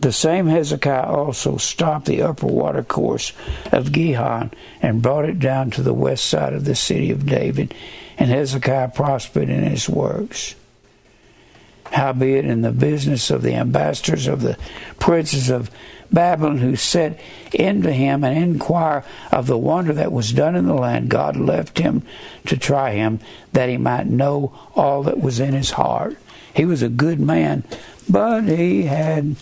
[SPEAKER 1] The same Hezekiah also stopped the upper water course of Gihon and brought it down to the west side of the city of David, and Hezekiah prospered in his works. Howbeit, in the business of the ambassadors of the princes of Babylon who sent into him and inquire of the wonder that was done in the land, God left him to try him that he might know all that was in his heart. He was a good man, but he had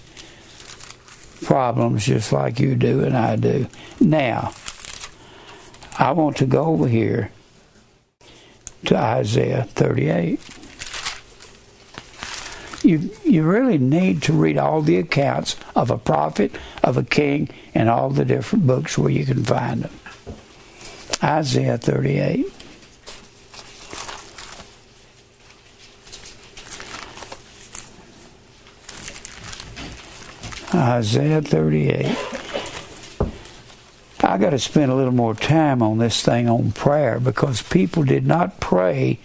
[SPEAKER 1] problems just like you do and I do. Now, I want to go over here to Isaiah 38 you, you really need to read all the accounts of a prophet, of a king, and all the different books where you can find them. Isaiah 38. Isaiah 38. I got to spend a little more time on this thing on prayer because people did not pray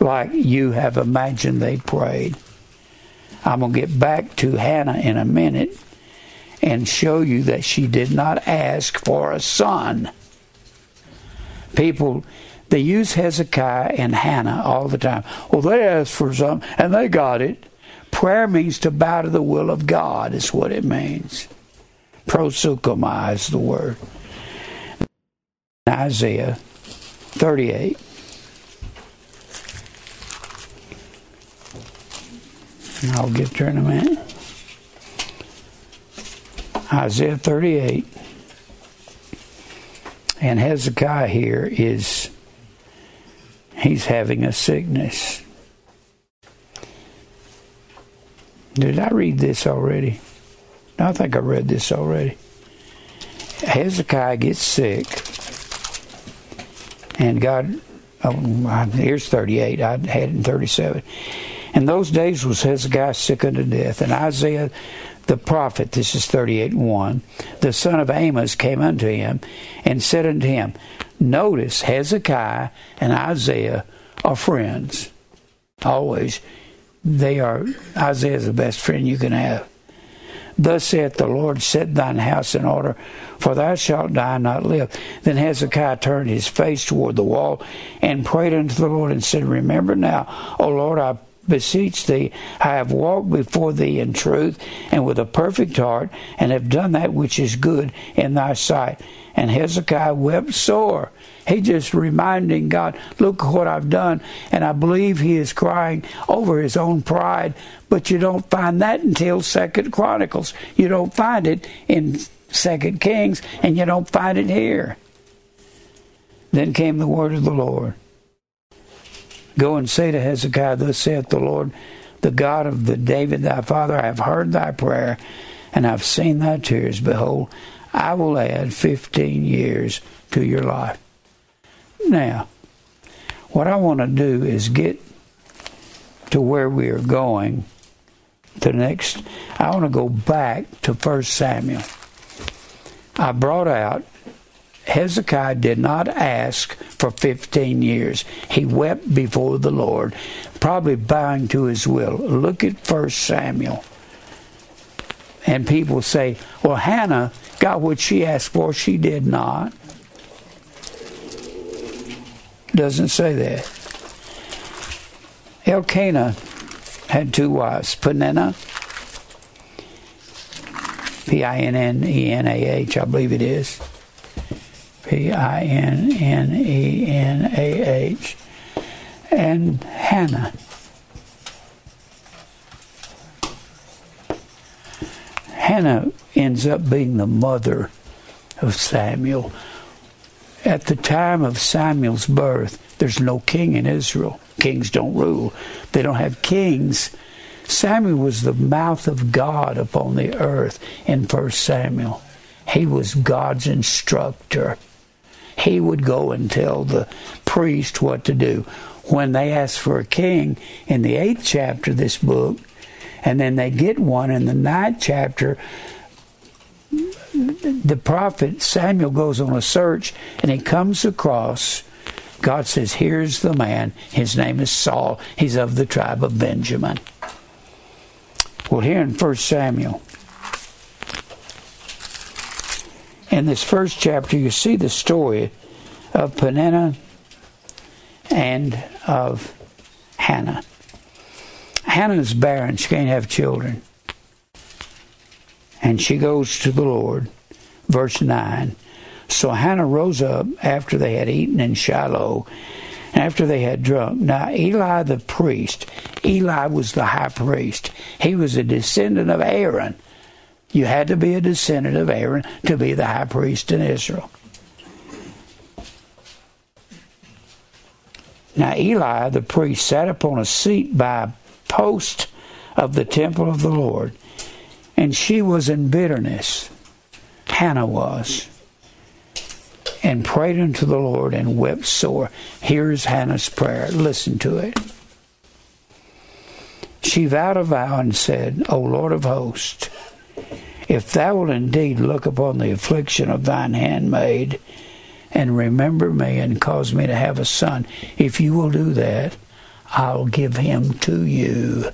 [SPEAKER 1] like you have imagined they prayed. I'm going to get back to Hannah in a minute and show you that she did not ask for a son. People, they use Hezekiah and Hannah all the time. Well, they asked for something and they got it. Prayer means to bow to the will of God, is what it means. Proseuchomai is the word. Isaiah 38. I'll get there in a minute. Isaiah 38. And Hezekiah here is, he's having a sickness. Did I read this already? No, I think I read this already. Hezekiah gets sick, and God, oh, here's 38. I had it in 37. In those days was Hezekiah sick unto death, and Isaiah the prophet, this is 38 1, the son of Amos came unto him and said unto him, Notice Hezekiah and Isaiah are friends. Always. They are, Isaiah is the best friend you can have. Thus saith the Lord, Set thine house in order, for thou shalt die not live. Then Hezekiah turned his face toward the wall and prayed unto the Lord and said, Remember now, O Lord, I beseech thee, I have walked before thee in truth and with a perfect heart, and have done that which is good in thy sight. And Hezekiah wept sore. He just reminding God, look what I've done. And I believe he is crying over his own pride. But you don't find that until Second Chronicles. You don't find it in Second Kings, and you don't find it here. Then came the word of the Lord. Go and say to Hezekiah, Thus saith the Lord, the God of the David thy father, I have heard thy prayer, and I've seen thy tears. Behold, I will add fifteen years to your life. Now, what I want to do is get to where we are going. The next, I want to go back to First Samuel. I brought out Hezekiah did not ask for 15 years. He wept before the Lord, probably bowing to his will. Look at 1 Samuel. And people say, well, Hannah got what she asked for. She did not. Doesn't say that. Elkanah had two wives, Peninnah P I N N E N A H, I believe it is. P I N N E N A H. And Hannah. Hannah ends up being the mother of Samuel. At the time of Samuel's birth, there's no king in Israel. Kings don't rule, they don't have kings. Samuel was the mouth of God upon the earth in 1 Samuel. He was God's instructor. He would go and tell the priest what to do. When they asked for a king in the eighth chapter of this book, and then they get one in the ninth chapter, the prophet Samuel goes on a search and he comes across God says, Here's the man. His name is Saul. He's of the tribe of Benjamin. Well, here in 1 Samuel, in this first chapter, you see the story of Peninnah and of Hannah. Hannah is barren, she can't have children. And she goes to the Lord. Verse 9. So Hannah rose up after they had eaten in Shiloh, and after they had drunk. Now, Eli the priest, Eli was the high priest. He was a descendant of Aaron. You had to be a descendant of Aaron to be the high priest in Israel. Now, Eli the priest sat upon a seat by a post of the temple of the Lord, and she was in bitterness. Hannah was and prayed unto the Lord and wept sore. Here's Hannah's prayer. Listen to it. She vowed a vow and said, O Lord of hosts, if thou wilt indeed look upon the affliction of thine handmaid, and remember me and cause me to have a son, if you will do that, I'll give him to you.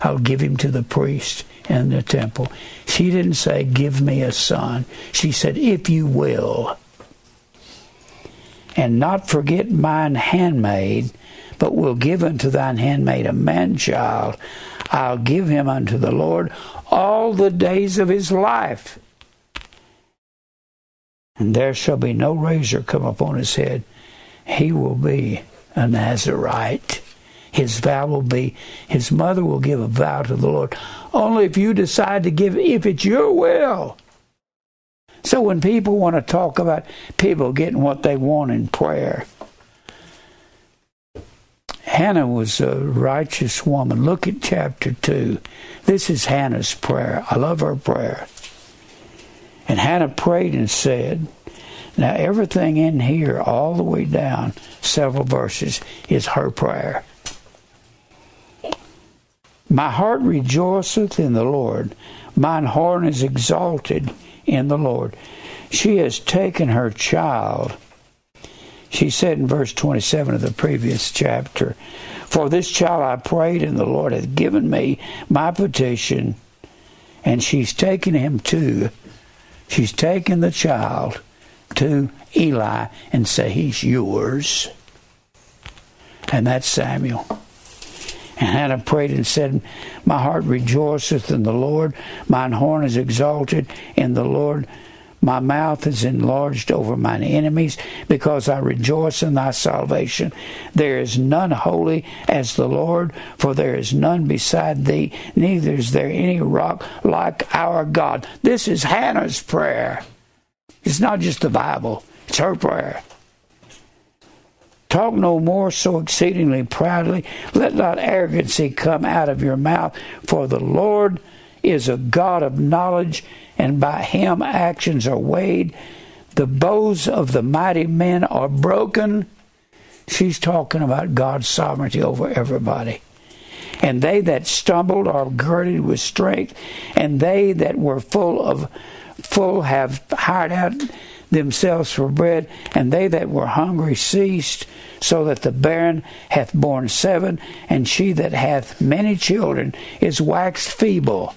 [SPEAKER 1] I'll give him to the priest in the temple. She didn't say, Give me a son. She said, If you will and not forget mine handmaid, but will give unto thine handmaid a man child. I'll give him unto the Lord all the days of his life. And there shall be no razor come upon his head. He will be a Nazarite. His vow will be, his mother will give a vow to the Lord. Only if you decide to give, if it's your will. So when people want to talk about people getting what they want in prayer, Hannah was a righteous woman. Look at chapter 2. This is Hannah's prayer. I love her prayer. And Hannah prayed and said, Now, everything in here, all the way down, several verses, is her prayer. My heart rejoiceth in the Lord, mine horn is exalted in the Lord. She has taken her child. She said in verse 27 of the previous chapter, For this child I prayed, and the Lord hath given me my petition. And she's taken him to, she's taken the child to Eli and say, He's yours. And that's Samuel. And Hannah prayed and said, My heart rejoiceth in the Lord, mine horn is exalted in the Lord. My mouth is enlarged over mine enemies, because I rejoice in thy salvation. There is none holy as the Lord, for there is none beside thee, neither is there any rock like our God. This is Hannah's prayer. It's not just the Bible, it's her prayer. Talk no more so exceedingly proudly. Let not arrogancy come out of your mouth, for the Lord is a God of knowledge, and by him actions are weighed. The bows of the mighty men are broken. She's talking about God's sovereignty over everybody. And they that stumbled are girded with strength, and they that were full of full have hired out themselves for bread, and they that were hungry ceased, so that the barren hath borne seven, and she that hath many children is waxed feeble.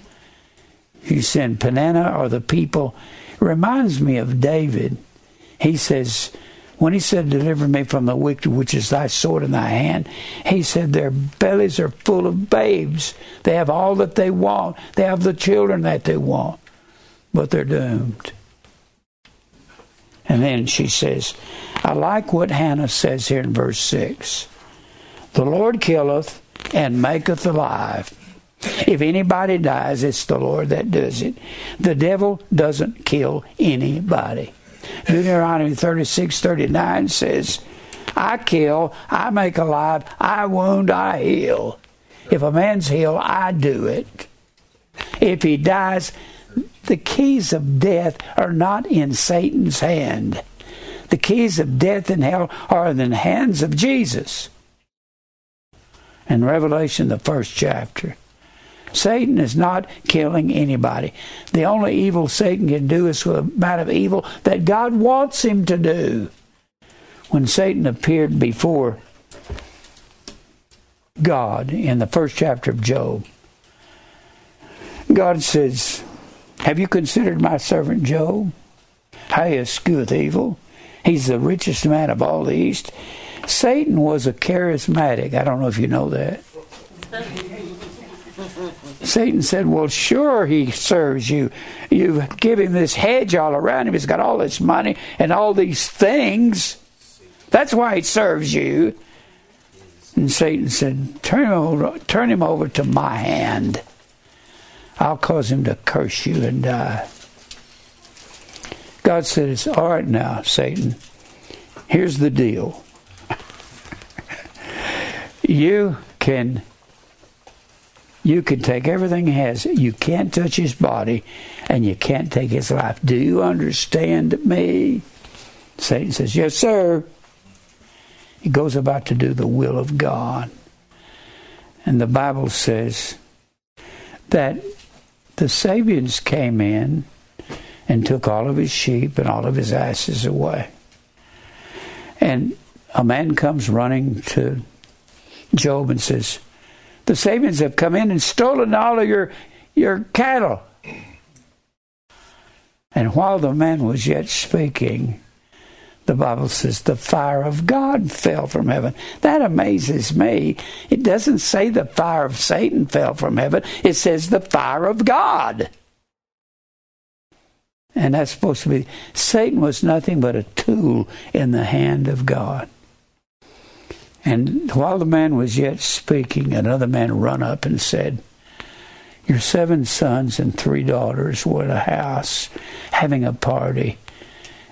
[SPEAKER 1] You send Peninnah or the people. It reminds me of David. He says, when he said, Deliver me from the wicked, which is thy sword in thy hand, he said, Their bellies are full of babes. They have all that they want, they have the children that they want. but they're doomed. And then she says, I like what Hannah says here in verse 6 The Lord killeth and maketh alive. If anybody dies, it's the Lord that does it. The devil doesn't kill anybody. Deuteronomy 36 39 says, I kill, I make alive, I wound, I heal. If a man's healed, I do it. If he dies, the keys of death are not in Satan's hand. The keys of death and hell are in the hands of Jesus. In Revelation, the first chapter. Satan is not killing anybody. The only evil Satan can do is the amount of evil that God wants him to do. When Satan appeared before God in the first chapter of Job, God says, Have you considered my servant Job? How he escheweth evil. He's the richest man of all the East. Satan was a charismatic. I don't know if you know that. Satan said, Well, sure, he serves you. You give him this hedge all around him. He's got all this money and all these things. That's why he serves you. And Satan said, Turn him over, turn him over to my hand. I'll cause him to curse you and die. God said, It's All right, now, Satan, here's the deal. you can you can take everything he has. You can't touch his body, and you can't take his life. Do you understand me? Satan says, Yes, sir. He goes about to do the will of God. And the Bible says that the Sabeans came in and took all of his sheep and all of his asses away. And a man comes running to Job and says, the Sabeans have come in and stolen all of your, your cattle. And while the man was yet speaking, the Bible says the fire of God fell from heaven. That amazes me. It doesn't say the fire of Satan fell from heaven, it says the fire of God. And that's supposed to be Satan was nothing but a tool in the hand of God. And while the man was yet speaking, another man run up and said, Your seven sons and three daughters were at a house having a party,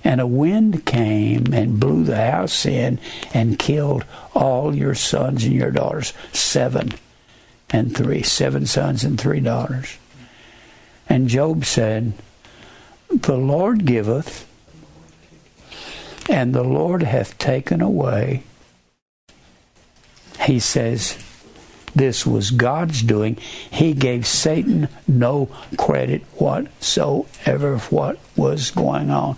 [SPEAKER 1] and a wind came and blew the house in and killed all your sons and your daughters. Seven and three. Seven sons and three daughters. And Job said, The Lord giveth, and the Lord hath taken away he says this was God's doing. He gave Satan no credit whatsoever for what was going on.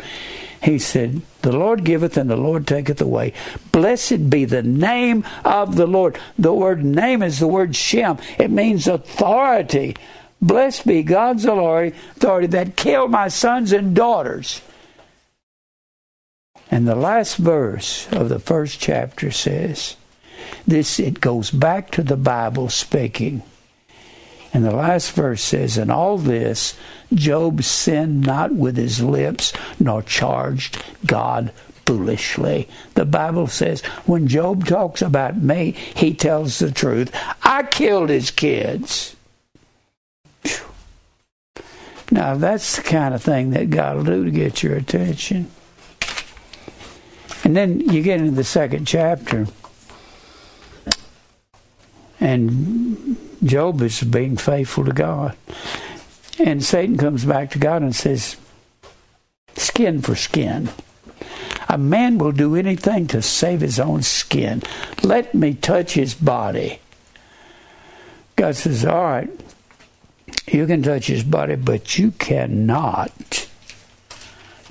[SPEAKER 1] He said, The Lord giveth and the Lord taketh away. Blessed be the name of the Lord. The word name is the word Shem, it means authority. Blessed be God's authority that killed my sons and daughters. And the last verse of the first chapter says, this it goes back to the Bible speaking. And the last verse says, In all this, Job sinned not with his lips, nor charged God foolishly. The Bible says, when Job talks about me, he tells the truth. I killed his kids. Now, that's the kind of thing that God will do to get your attention. And then you get into the second chapter. And Job is being faithful to God. And Satan comes back to God and says, skin for skin. A man will do anything to save his own skin. Let me touch his body. God says, All right, you can touch his body, but you cannot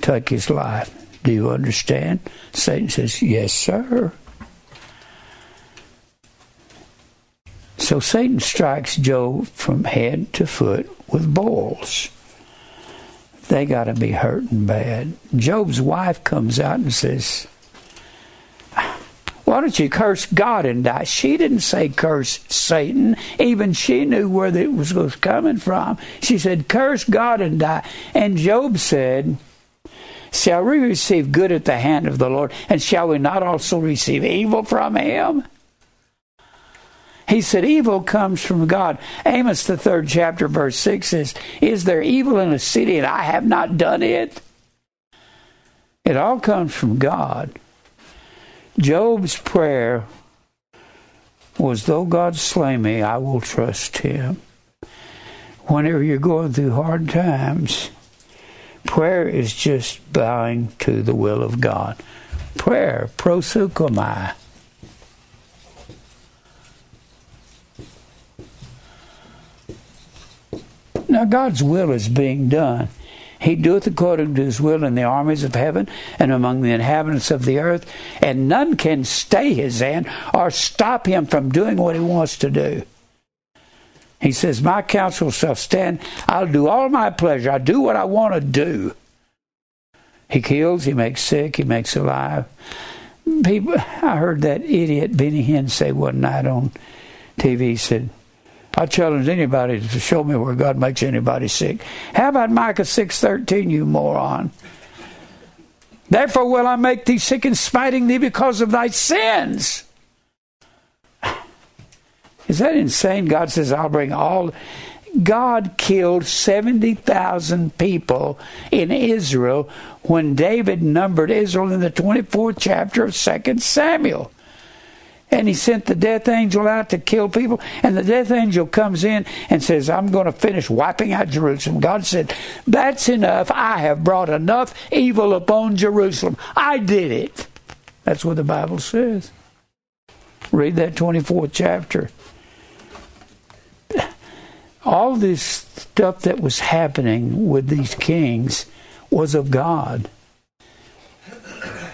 [SPEAKER 1] touch his life. Do you understand? Satan says, Yes, sir. So Satan strikes Job from head to foot with boils. They got to be hurting bad. Job's wife comes out and says, Why don't you curse God and die? She didn't say curse Satan. Even she knew where it was coming from. She said, curse God and die. And Job said, Shall we receive good at the hand of the Lord, and shall we not also receive evil from him? He said, Evil comes from God. Amos, the third chapter, verse 6 says, Is there evil in a city and I have not done it? It all comes from God. Job's prayer was, Though God slay me, I will trust him. Whenever you're going through hard times, prayer is just bowing to the will of God. Prayer, proseuchomai. Now, God's will is being done. He doeth according to his will in the armies of heaven and among the inhabitants of the earth, and none can stay his hand or stop him from doing what he wants to do. He says, My counsel shall stand. I'll do all my pleasure. I do what I want to do. He kills, he makes sick, he makes alive. People, I heard that idiot Benny Hinn say one night on TV, he said, I challenge anybody to show me where God makes anybody sick. How about Micah 6.13, you moron? Therefore will I make thee sick in smiting thee because of thy sins. Is that insane? God says, I'll bring all. God killed 70,000 people in Israel when David numbered Israel in the 24th chapter of 2 Samuel and he sent the death angel out to kill people. And the death angel comes in and says, I'm going to finish wiping out Jerusalem. God said, That's enough. I have brought enough evil upon Jerusalem. I did it. That's what the Bible says. Read that 24th chapter. All this stuff that was happening with these kings was of God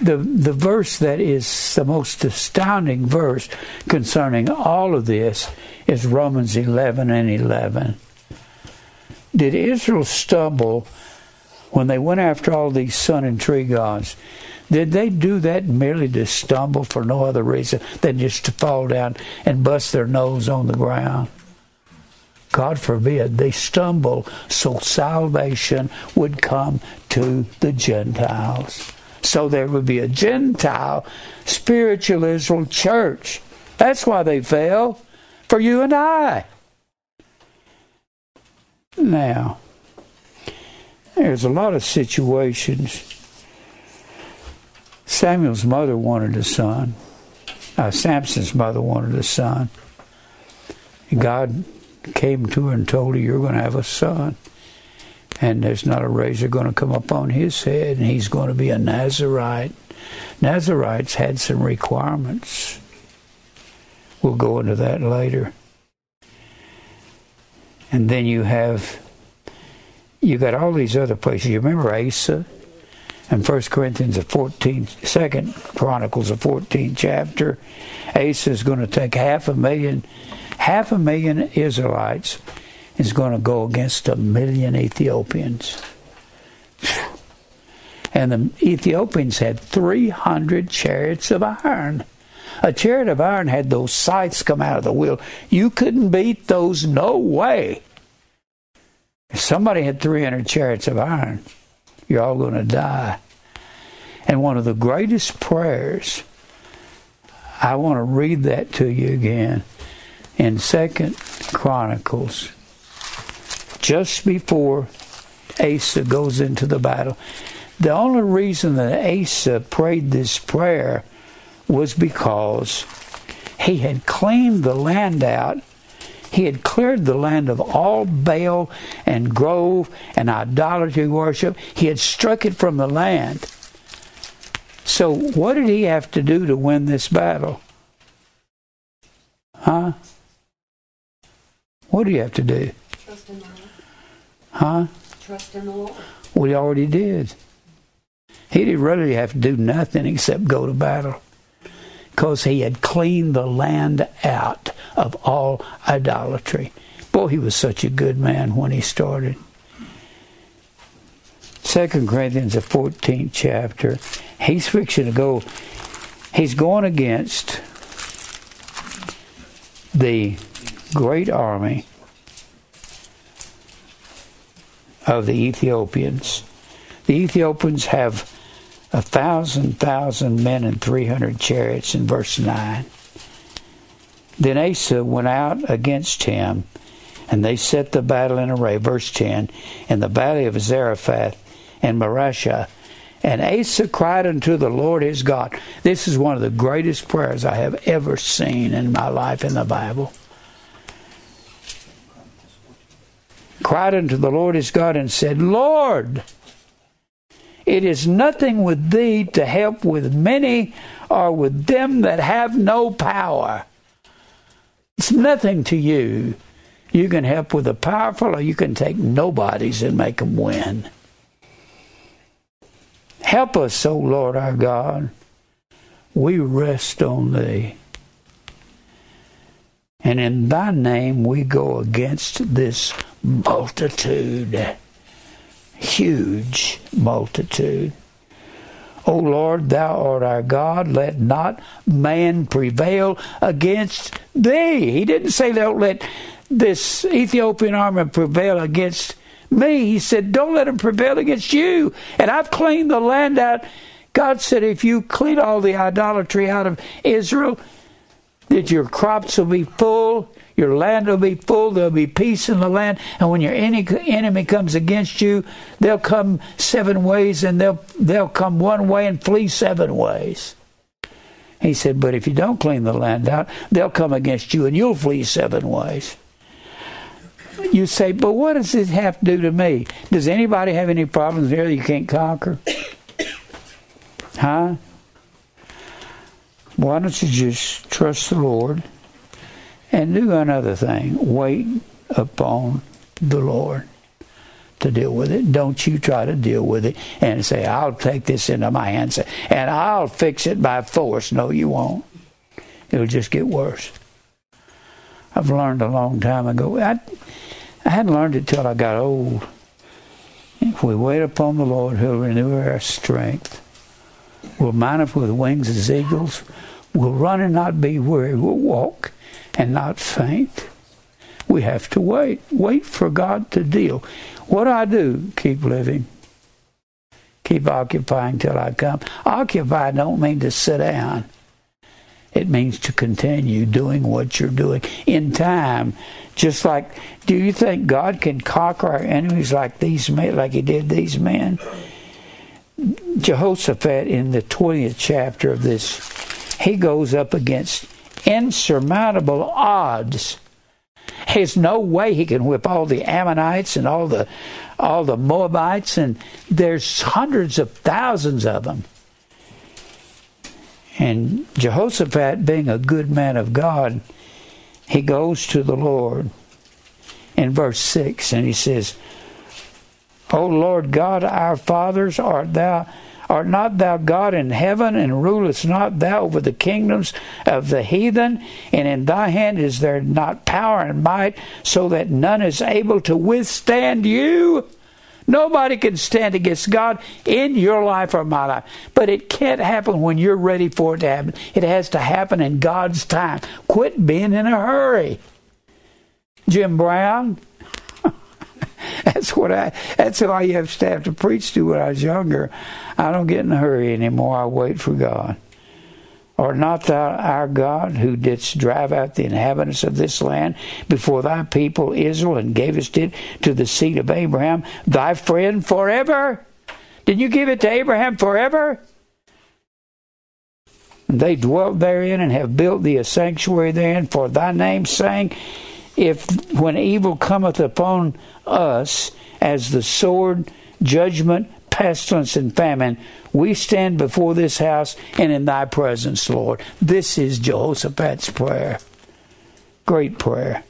[SPEAKER 1] the the verse that is the most astounding verse concerning all of this is Romans 11 and 11. Did Israel stumble when they went after all these sun and tree gods? Did they do that merely to stumble for no other reason than just to fall down and bust their nose on the ground? God forbid they stumble so salvation would come to the Gentiles so there would be a Gentile spiritual Israel church. That's why they fell for you and I. Now, there's a lot of situations. Samuel's mother wanted a son. Uh, Samson's mother wanted a son. God came to her and told her, You're going to have a son and there's not a razor going to come upon his head, and he's going to be a Nazarite. Nazarites had some requirements. We'll go into that later. And then you have you got all these other places. You remember Asa and First Corinthians, the 14th, Second Chronicles, the 14th chapter. Asa is going to take half a million, half a million Israelites is going to go against a million Ethiopians. And the Ethiopians had 300 chariots of iron. A chariot of iron had those scythes come out of the wheel. You couldn't beat those, no way. If somebody had 300 chariots of iron, you're all going to die. And one of the greatest prayers, I want to read that to you again in Second Chronicles just before Asa goes into the battle. The only reason that Asa prayed this prayer was because he had cleaned the land out. He had cleared the land of all Baal and grove and idolatry worship. He had struck it from the land. So, what did he have to do to win this battle? Huh? What do you have to do? Trust in. Huh?
[SPEAKER 2] Trust in the Lord.
[SPEAKER 1] We already did. He didn't really have to do nothing except go to battle. Because he had cleaned the land out of all idolatry. Boy, he was such a good man when he started. Second Corinthians, the 14th chapter. He's fixing to go. He's going against the great army of the Ethiopians. The Ethiopians have a thousand thousand men and three hundred chariots in verse 9. Then Asa went out against him, and they set the battle in array, verse 10, in the valley of Zarephath and Mareshah. And Asa cried unto the Lord his God. This is one of the greatest prayers I have ever seen in my life in the Bible. Cried unto the Lord his God and said, Lord, it is nothing with thee to help with many or with them that have no power. It's nothing to you. You can help with the powerful or you can take nobodies and make them win. Help us, O Lord our God. We rest on thee. And in thy name we go against this multitude huge multitude. O Lord, thou art our God, let not man prevail against thee. He didn't say, don't let this Ethiopian army prevail against me. He said, don't let them prevail against you. And I've cleaned the land out. God said, if you clean all the idolatry out of Israel, that your crops will be full, your land will be full. There'll be peace in the land. And when your enemy comes against you, they'll come seven ways and they'll, they'll come one way and flee seven ways. He said, But if you don't clean the land out, they'll come against you and you'll flee seven ways. You say, But what does this have to do to me? Does anybody have any problems here that you can't conquer? Huh? Why don't you just trust the Lord? And do another thing wait upon the Lord to deal with it. Don't you try to deal with it and say, I'll take this into my hands and I'll fix it by force. No, you won't. It'll just get worse. I've learned a long time ago. I, I hadn't learned it till I got old. If we wait upon the Lord, He'll renew our strength. We'll mount up with wings as eagles. We'll run and not be weary. We'll walk and not faint. We have to wait. Wait for God to deal. What I do? Keep living. Keep occupying till I come. Occupy don't mean to sit down. It means to continue doing what you're doing in time. Just like, do you think God can conquer our enemies like these men, like He did these men? Jehoshaphat in the 20th chapter of this, he goes up against insurmountable odds. There's no way he can whip all the Ammonites and all the all the Moabites, and there's hundreds of thousands of them. And Jehoshaphat, being a good man of God, he goes to the Lord in verse 6 and he says, O Lord God, our fathers, art thou Art not thou God in heaven, and rulest not thou over the kingdoms of the heathen? And in thy hand is there not power and might, so that none is able to withstand you? Nobody can stand against God in your life or my life. But it can't happen when you're ready for it to happen. It has to happen in God's time. Quit being in a hurry. Jim Brown, that's what I. That's who I used to have to preach to when I was younger. I don't get in a hurry anymore. I wait for God. Or not thou our God, who didst drive out the inhabitants of this land before thy people Israel, and gavest it to the seed of Abraham, thy friend forever? Did you give it to Abraham forever? They dwelt therein and have built thee a sanctuary therein for thy name's sake. If when evil cometh upon us as the sword, judgment, pestilence, and famine, we stand before this house and in thy presence, Lord. This is Jehoshaphat's prayer. Great prayer.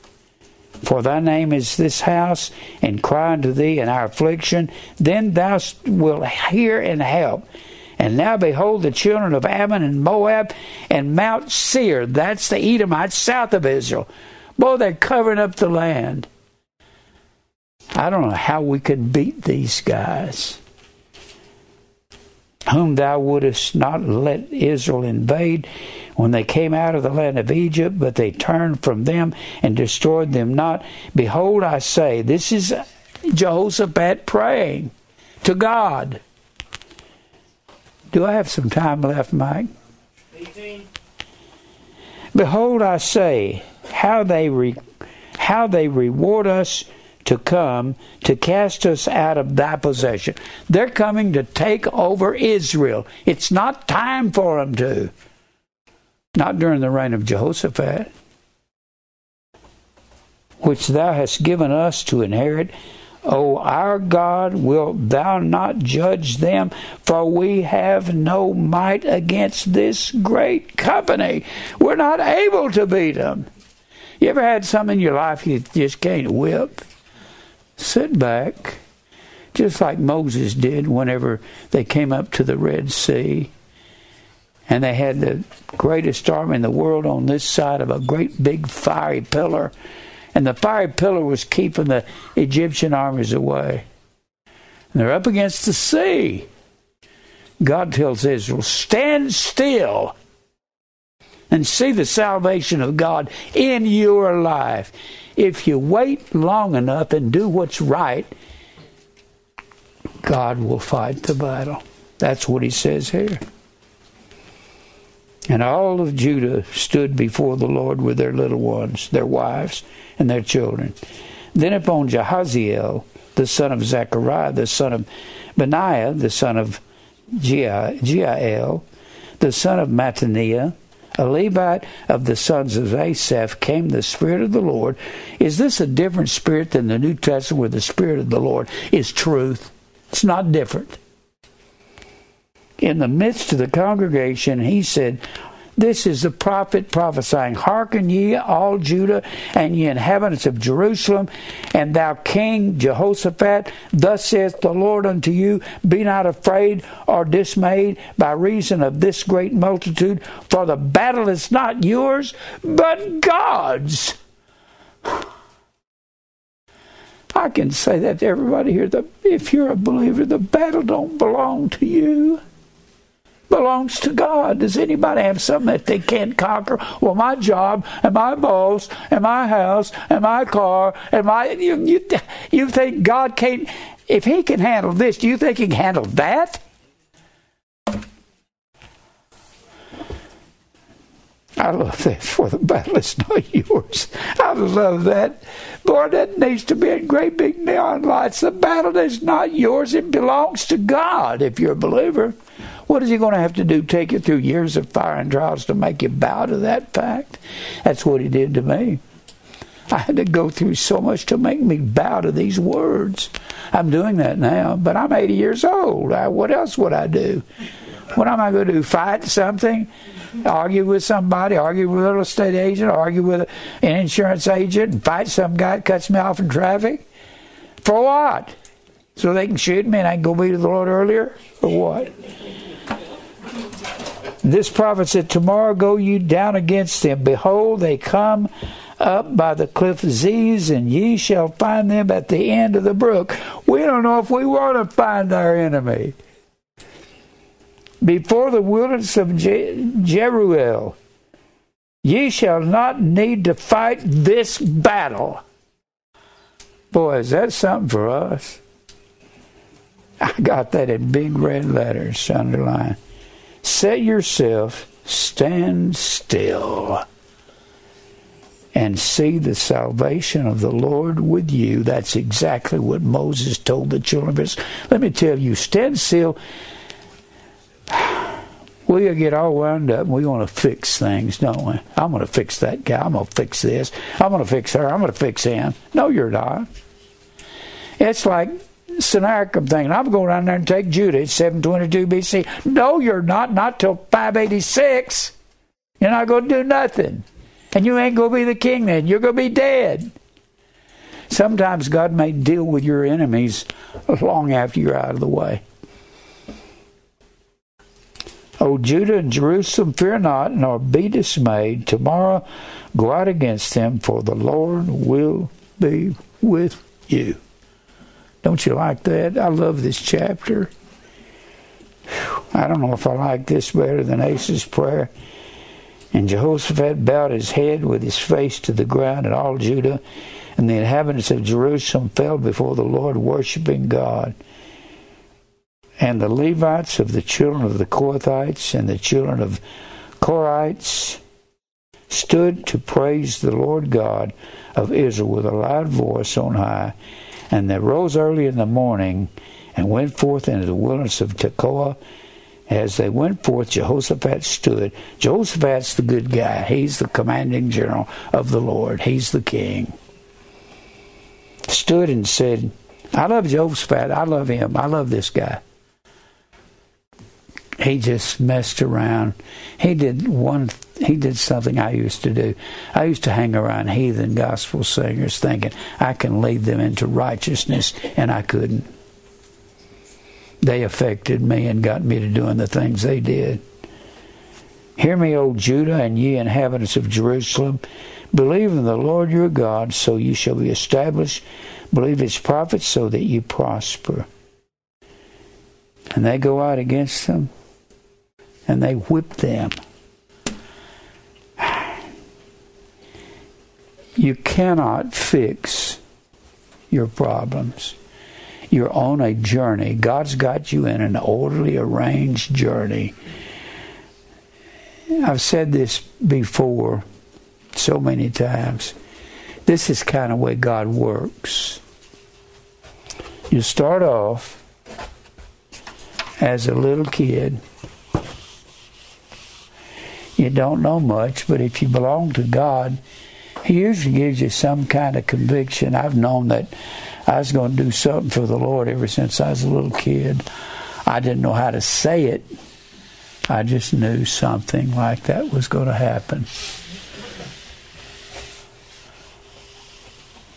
[SPEAKER 1] For thy name is this house, and cry unto thee in our affliction. Then thou wilt hear and help. And now behold, the children of Ammon and Moab and Mount Seir, that's the Edomites south of Israel. Boy, they're covering up the land. I don't know how we could beat these guys. whom thou wouldest not let Israel invade when they came out of the land of Egypt, but they turned from them and destroyed them not. Behold, I say, this is Jehoshaphat praying to God. Do I have some time left, Mike? 18. Behold, I say, how they re- how they reward us to come to cast us out of thy possession. They're coming to take over Israel. It's not time for them to. Not during the reign of Jehoshaphat, which thou hast given us to inherit. O our God, wilt thou not judge them? For we have no might against this great company. We're not able to beat them. You ever had some in your life you just can't whip? Sit back, just like Moses did whenever they came up to the Red Sea. And they had the greatest army in the world on this side of a great big fiery pillar. And the fiery pillar was keeping the Egyptian armies away. And they're up against the sea. God tells Israel, stand still and see the salvation of God in your life. If you wait long enough and do what's right, God will fight the battle. That's what he says here. And all of Judah stood before the Lord with their little ones, their wives, and their children. Then upon Jehaziel, the son of Zechariah, the son of Benaiah, the son of Jeiel, the son of Mattaniah, a Levite of the sons of Asaph, came the Spirit of the Lord. Is this a different spirit than the New Testament where the Spirit of the Lord is truth? It's not different. In the midst of the congregation, he said, this is the prophet prophesying, Hearken ye, all Judah, and ye inhabitants of Jerusalem, and thou King Jehoshaphat, thus saith the Lord unto you, Be not afraid or dismayed by reason of this great multitude, for the battle is not yours, but God's. I can say that to everybody here. If you're a believer, the battle don't belong to you belongs to God. Does anybody have something that they can't conquer? Well, my job and my boss and my house and my car and my you you, you think God can't if he can handle this, do you think he can handle that? I love that for the battle is not yours. I love that. Boy, that needs to be in great big neon lights. The battle is not yours. It belongs to God if you're a believer. What is he going to have to do? Take you through years of fire and trials to make you bow to that fact? That's what he did to me. I had to go through so much to make me bow to these words. I'm doing that now, but I'm 80 years old. I, what else would I do? What am I going to do? Fight something? Argue with somebody? Argue with a real estate agent? Argue with an insurance agent? And fight some guy that cuts me off in traffic? For what? So they can shoot me and I can go be to the Lord earlier? Or what? This prophet said, Tomorrow go you down against them. Behold, they come up by the cliff Ziz, and ye shall find them at the end of the brook. We don't know if we want to find our enemy. Before the wilderness of Jeruel, ye shall not need to fight this battle. Boy, is that something for us? I got that in big red letters underlined. Set yourself, stand still, and see the salvation of the Lord with you. That's exactly what Moses told the children of Israel. Let me tell you, stand still. We get all wound up and we want to fix things, don't we? I'm going to fix that guy. I'm going to fix this. I'm going to fix her. I'm going to fix him. No, you're not. It's like Sennacherib thing. And I'm going down there and take Judah. It's 722 BC. No, you're not. Not till 586. You're not going to do nothing. And you ain't going to be the king then. You're going to be dead. Sometimes God may deal with your enemies long after you're out of the way. O Judah and Jerusalem, fear not, nor be dismayed. Tomorrow go out against them, for the Lord will be with you. Don't you like that? I love this chapter. I don't know if I like this better than Asa's prayer. And Jehoshaphat bowed his head with his face to the ground, and all Judah and the inhabitants of Jerusalem fell before the Lord, worshiping God. And the Levites of the children of the Kohathites and the children of Korahites stood to praise the Lord God of Israel with a loud voice on high. And they rose early in the morning and went forth into the wilderness of Tekoa. As they went forth, Jehoshaphat stood. Jehoshaphat's the good guy. He's the commanding general of the Lord. He's the king. Stood and said, I love Jehoshaphat. I love him. I love this guy he just messed around. He did one. He did something I used to do. I used to hang around heathen gospel singers, thinking I can lead them into righteousness, and I couldn't. They affected me and got me to doing the things they did. Hear me, O Judah, and ye inhabitants of Jerusalem. Believe in the Lord your God, so you shall be established. Believe his prophets, so that you prosper. And they go out against them and they whipped them. You cannot fix your problems. You're on a journey. God's got you in an orderly, arranged journey. I've said this before so many times. This is kind of way God works. You start off as a little kid you don't know much, but if you belong to God, He usually gives you some kind of conviction. I've known that I was going to do something for the Lord ever since I was a little kid. I didn't know how to say it. I just knew something like that was going to happen.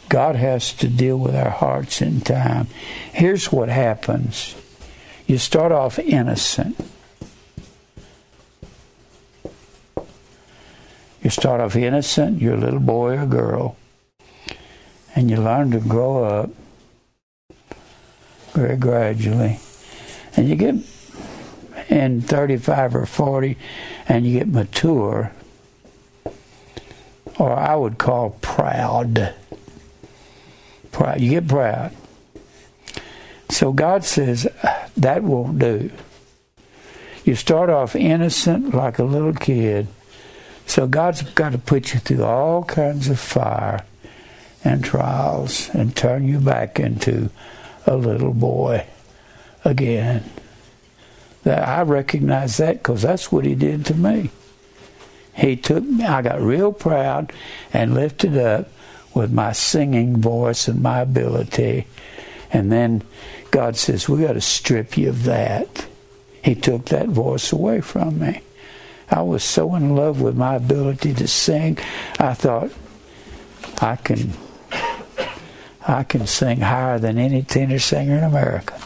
[SPEAKER 1] God has to deal with our hearts in time. Here's what happens you start off innocent. You start off innocent, you're a little boy or girl, and you learn to grow up very gradually. And you get in 35 or 40, and you get mature, or I would call proud. Proud. You get proud. So God says that won't do. You start off innocent like a little kid so God's got to put you through all kinds of fire and trials and turn you back into a little boy again. That I recognize that because that's what he did to me. He took me, I got real proud and lifted up with my singing voice and my ability. And then God says, We got to strip you of that. He took that voice away from me. I was so in love with my ability to sing. I thought I can I can sing higher than any tenor singer in America.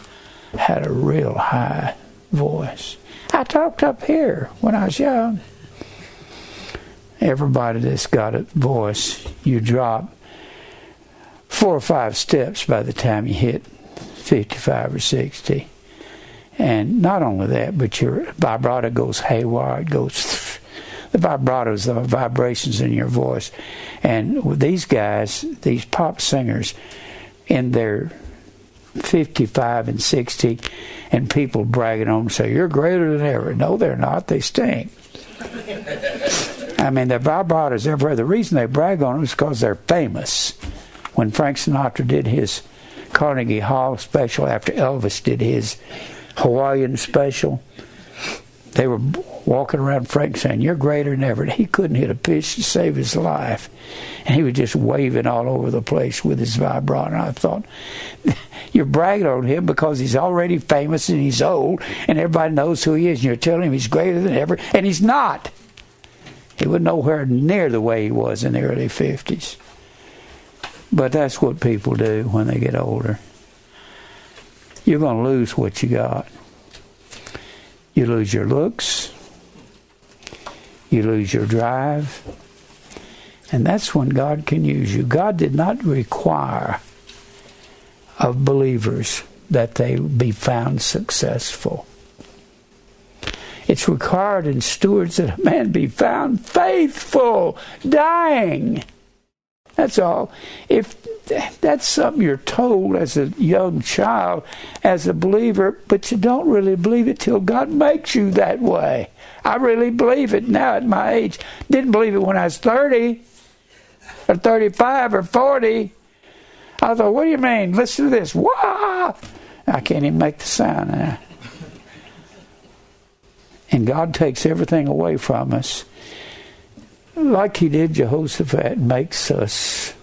[SPEAKER 1] Had a real high voice. I talked up here when I was young. Everybody that's got a voice, you drop four or five steps by the time you hit 55 or 60. And not only that, but your vibrato goes haywire. It goes. The vibrato is the vibrations in your voice. And these guys, these pop singers, in their 55 and 60, and people bragging on them say, You're greater than ever. No, they're not. They stink. I mean, their vibrato is everywhere. The reason they brag on them is because they're famous. When Frank Sinatra did his Carnegie Hall special after Elvis did his Hawaiian special. They were walking around Frank saying, You're greater than ever. He couldn't hit a pitch to save his life. And he was just waving all over the place with his vibrato. And I thought, You're bragging on him because he's already famous and he's old and everybody knows who he is. And you're telling him he's greater than ever. And he's not. He was nowhere near the way he was in the early 50s. But that's what people do when they get older you're going to lose what you got. You lose your looks, you lose your drive, and that's when God can use you. God did not require of believers that they be found successful. It's required in stewards that a man be found faithful, dying. That's all. If that's something you're told as a young child, as a believer, but you don't really believe it till God makes you that way. I really believe it now at my age. Didn't believe it when I was 30 or 35 or 40. I thought, what do you mean? Listen to this. Wah! I can't even make the sound now. And God takes everything away from us. Like He did Jehoshaphat, makes us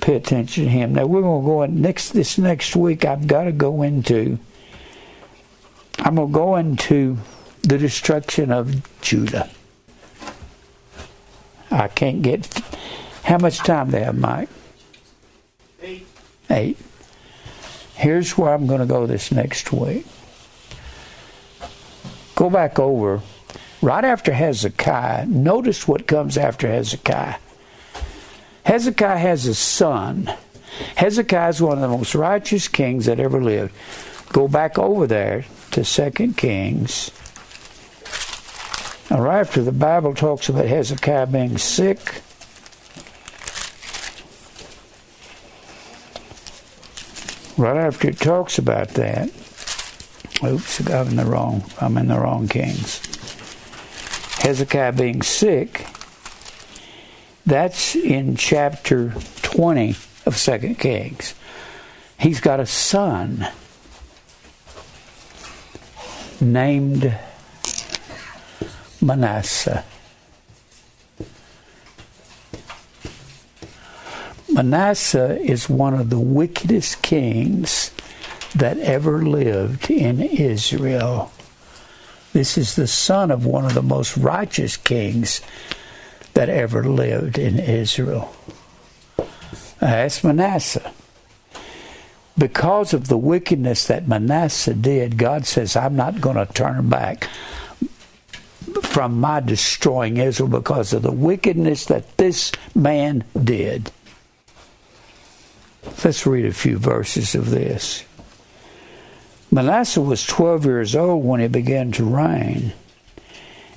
[SPEAKER 1] pay attention to Him. Now we're going to go in next this next week. I've got to go into. I'm going to go into the destruction of Judah. I can't get. How much time do they have, Mike?
[SPEAKER 2] Eight.
[SPEAKER 1] Eight. Here's where I'm going to go this next week. Go back over. Right after Hezekiah, notice what comes after Hezekiah. Hezekiah has a son. Hezekiah is one of the most righteous kings that ever lived. Go back over there to Second Kings. Now, right after the Bible talks about Hezekiah being sick, right after it talks about that, oops, I'm in the wrong, I'm in the wrong Kings. Hezekiah being sick, that's in chapter 20 of Second Kings. He's got a son named Manasseh. Manasseh is one of the wickedest kings that ever lived in Israel. This is the son of one of the most righteous kings that ever lived in Israel. That's Manasseh. Because of the wickedness that Manasseh did, God says, I'm not going to turn back from my destroying Israel because of the wickedness that this man did. Let's read a few verses of this. Manasseh was 12 years old when he began to reign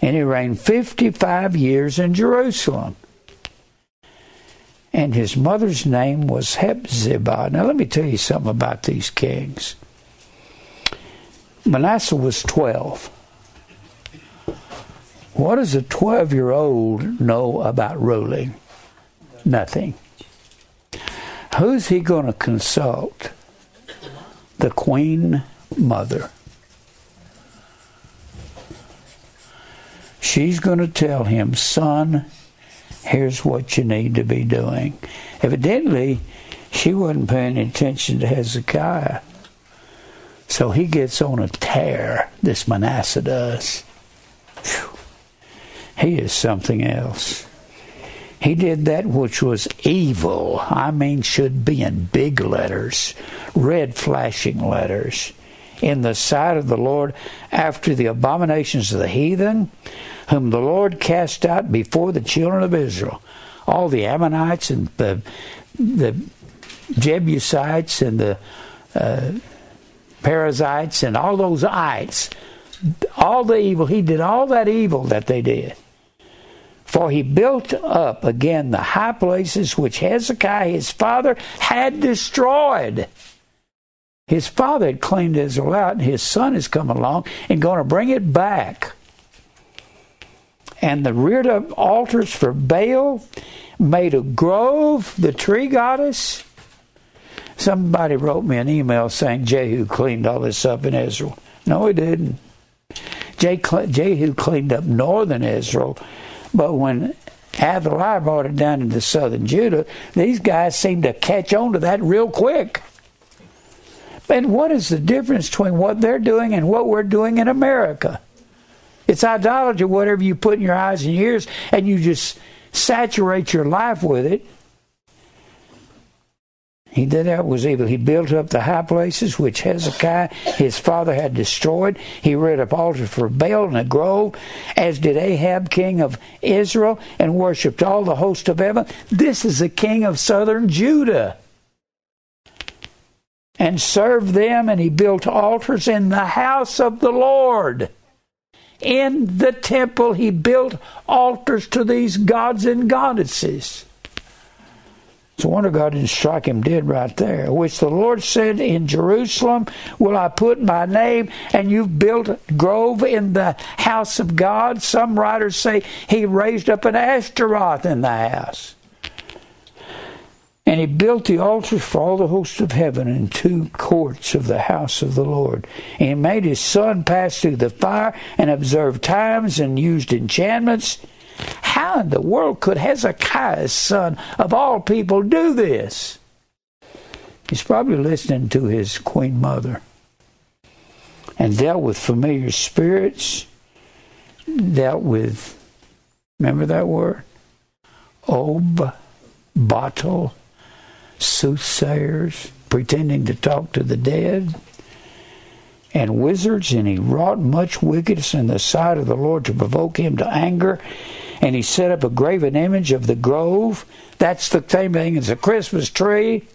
[SPEAKER 1] and he reigned 55 years in Jerusalem. And his mother's name was Hephzibah. Now, let me tell you something about these kings. Manasseh was 12. What does a 12 year old know about ruling? Nothing. Who's he going to consult? The Queen Mother. she's going to tell him, son, here's what you need to be doing. Evidently, she wasn't paying attention to Hezekiah. So he gets on a tear, this Manasseh does. Whew. He is something else. He did that which was evil. I mean, should be in big letters, red flashing letters, in the sight of the Lord after the abominations of the heathen whom the Lord cast out before the children of Israel. All the Ammonites and the, the Jebusites and the uh, Perizzites and all those ites, all the evil, he did all that evil that they did. For he built up again the high places which Hezekiah his father had destroyed. His father had cleaned Israel out, and his son is coming along and going to bring it back and the reared up altars for Baal, made a grove, the tree goddess. Somebody wrote me an email saying Jehu cleaned all this up in Israel. No, he didn't. Jehu cleaned up northern Israel, but when Athaliah brought it down into southern Judah, these guys seemed to catch on to that real quick. And what is the difference between what they're doing and what we're doing in America? It's idolatry, whatever you put in your eyes and ears, and you just saturate your life with it. He did that was evil. He built up the high places which Hezekiah his father had destroyed. He reared up altars for Baal in a grove, as did Ahab, king of Israel, and worshipped all the host of heaven. This is the king of southern Judah. And served them, and he built altars in the house of the Lord in the temple, he built altars to these gods and goddesses. It's a wonder God didn't strike him dead right there. Which the Lord said, In Jerusalem will I put my name, and you've built a grove in the house of God. Some writers say he raised up an Ashtaroth in the house. And he built the altars for all the hosts of heaven in two courts of the house of the Lord. And he made his son pass through the fire and observed times and used enchantments. How in the world could Hezekiah's son of all people do this? He's probably listening to his queen mother and dealt with familiar spirits, dealt with, remember that word? Ob, bottle, soothsayers, pretending to talk to the dead, and wizards, and he wrought much wickedness in the sight of the Lord to provoke him to anger. And he set up a graven image of the grove. That's the same thing as a Christmas tree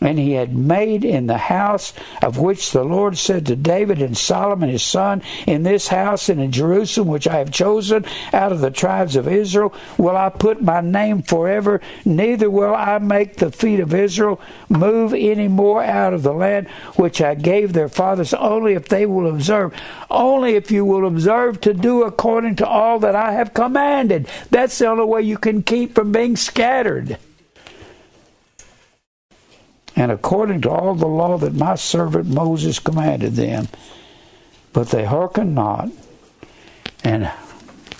[SPEAKER 1] and he had made in the house of which the Lord said to David and Solomon his son, In this house and in Jerusalem, which I have chosen out of the tribes of Israel, will I put my name forever, neither will I make the feet of Israel move any more out of the land which I gave their fathers, only if they will observe, only if you will observe to do according to all that I have commanded. That's the only way you can keep from being scattered and according to all the law that my servant Moses commanded them. But they hearkened not. And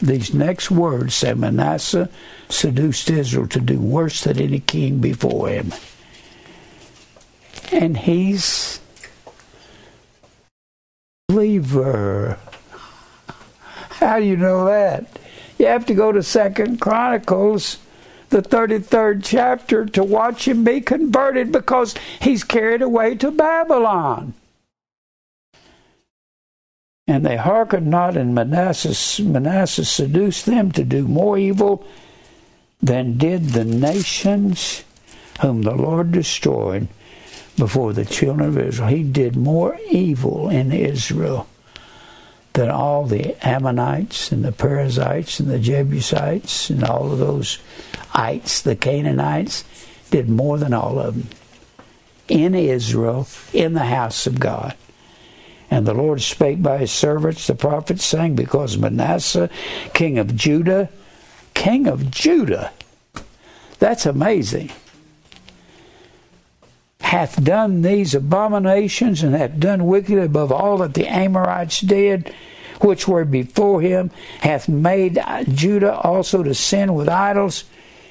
[SPEAKER 1] these next words say Manasseh seduced Israel to do worse than any king before him. And he's believer. How do you know that? You have to go to Second Chronicles the 33rd chapter to watch him be converted because he's carried away to Babylon. And they hearkened not, and Manasseh, Manasseh seduced them to do more evil than did the nations whom the Lord destroyed before the children of Israel. He did more evil in Israel than all the Ammonites and the Perizzites and the Jebusites and all of those ites, the Canaanites, did more than all of them in Israel, in the house of God. And the Lord spake by his servants, the prophets, saying, Because Manasseh, king of Judah, king of Judah, that's amazing, hath done these abominations and hath done wickedly above all that the Amorites did, which were before him, hath made Judah also to sin with idols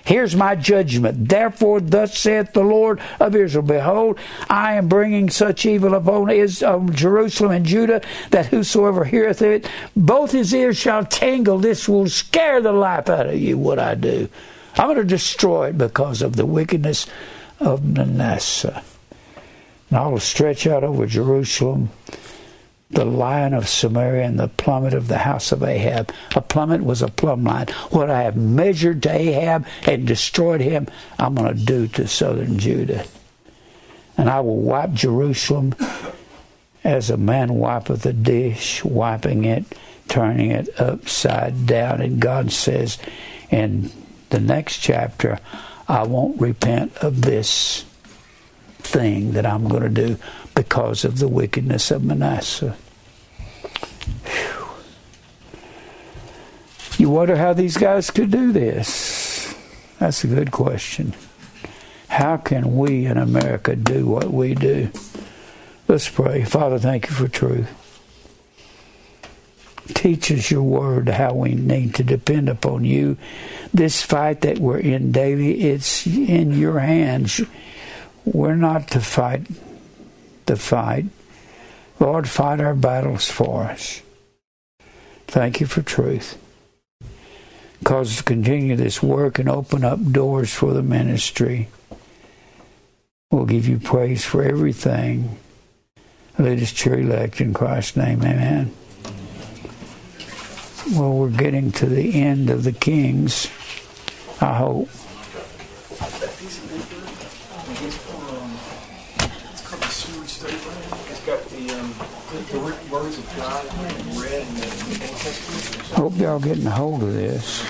[SPEAKER 1] Here's my judgment. Therefore, thus saith the Lord of Israel Behold, I am bringing such evil upon um, Jerusalem and Judah that whosoever heareth it, both his ears shall tingle. This will scare the life out of you, what I do. I'm going to destroy it because of the wickedness of Manasseh. And I will stretch out over Jerusalem the lion of Samaria and the plummet of the house of Ahab. A plummet was a plumb line. What I have measured to Ahab and destroyed him, I'm going to do to southern Judah. And I will wipe Jerusalem as a man wipeth a dish, wiping it, turning it upside down. And God says in the next chapter, I won't repent of this thing that I'm going to do because of the wickedness of Manasseh. Whew. You wonder how these guys could do this? That's a good question. How can we in America do what we do? Let's pray. Father, thank you for truth. Teach us your word how we need to depend upon you. This fight that we're in daily, it's in your hands. We're not to fight the fight. Lord, fight our battles for us. Thank you for truth. Cause us to continue this work and open up doors for the ministry. We'll give you praise for everything. Let us cheer elect in Christ's name. Amen. Well, we're getting to the end of the Kings, I hope.
[SPEAKER 3] It's got the, um, the, the written
[SPEAKER 1] Hope y'all getting a hold of this.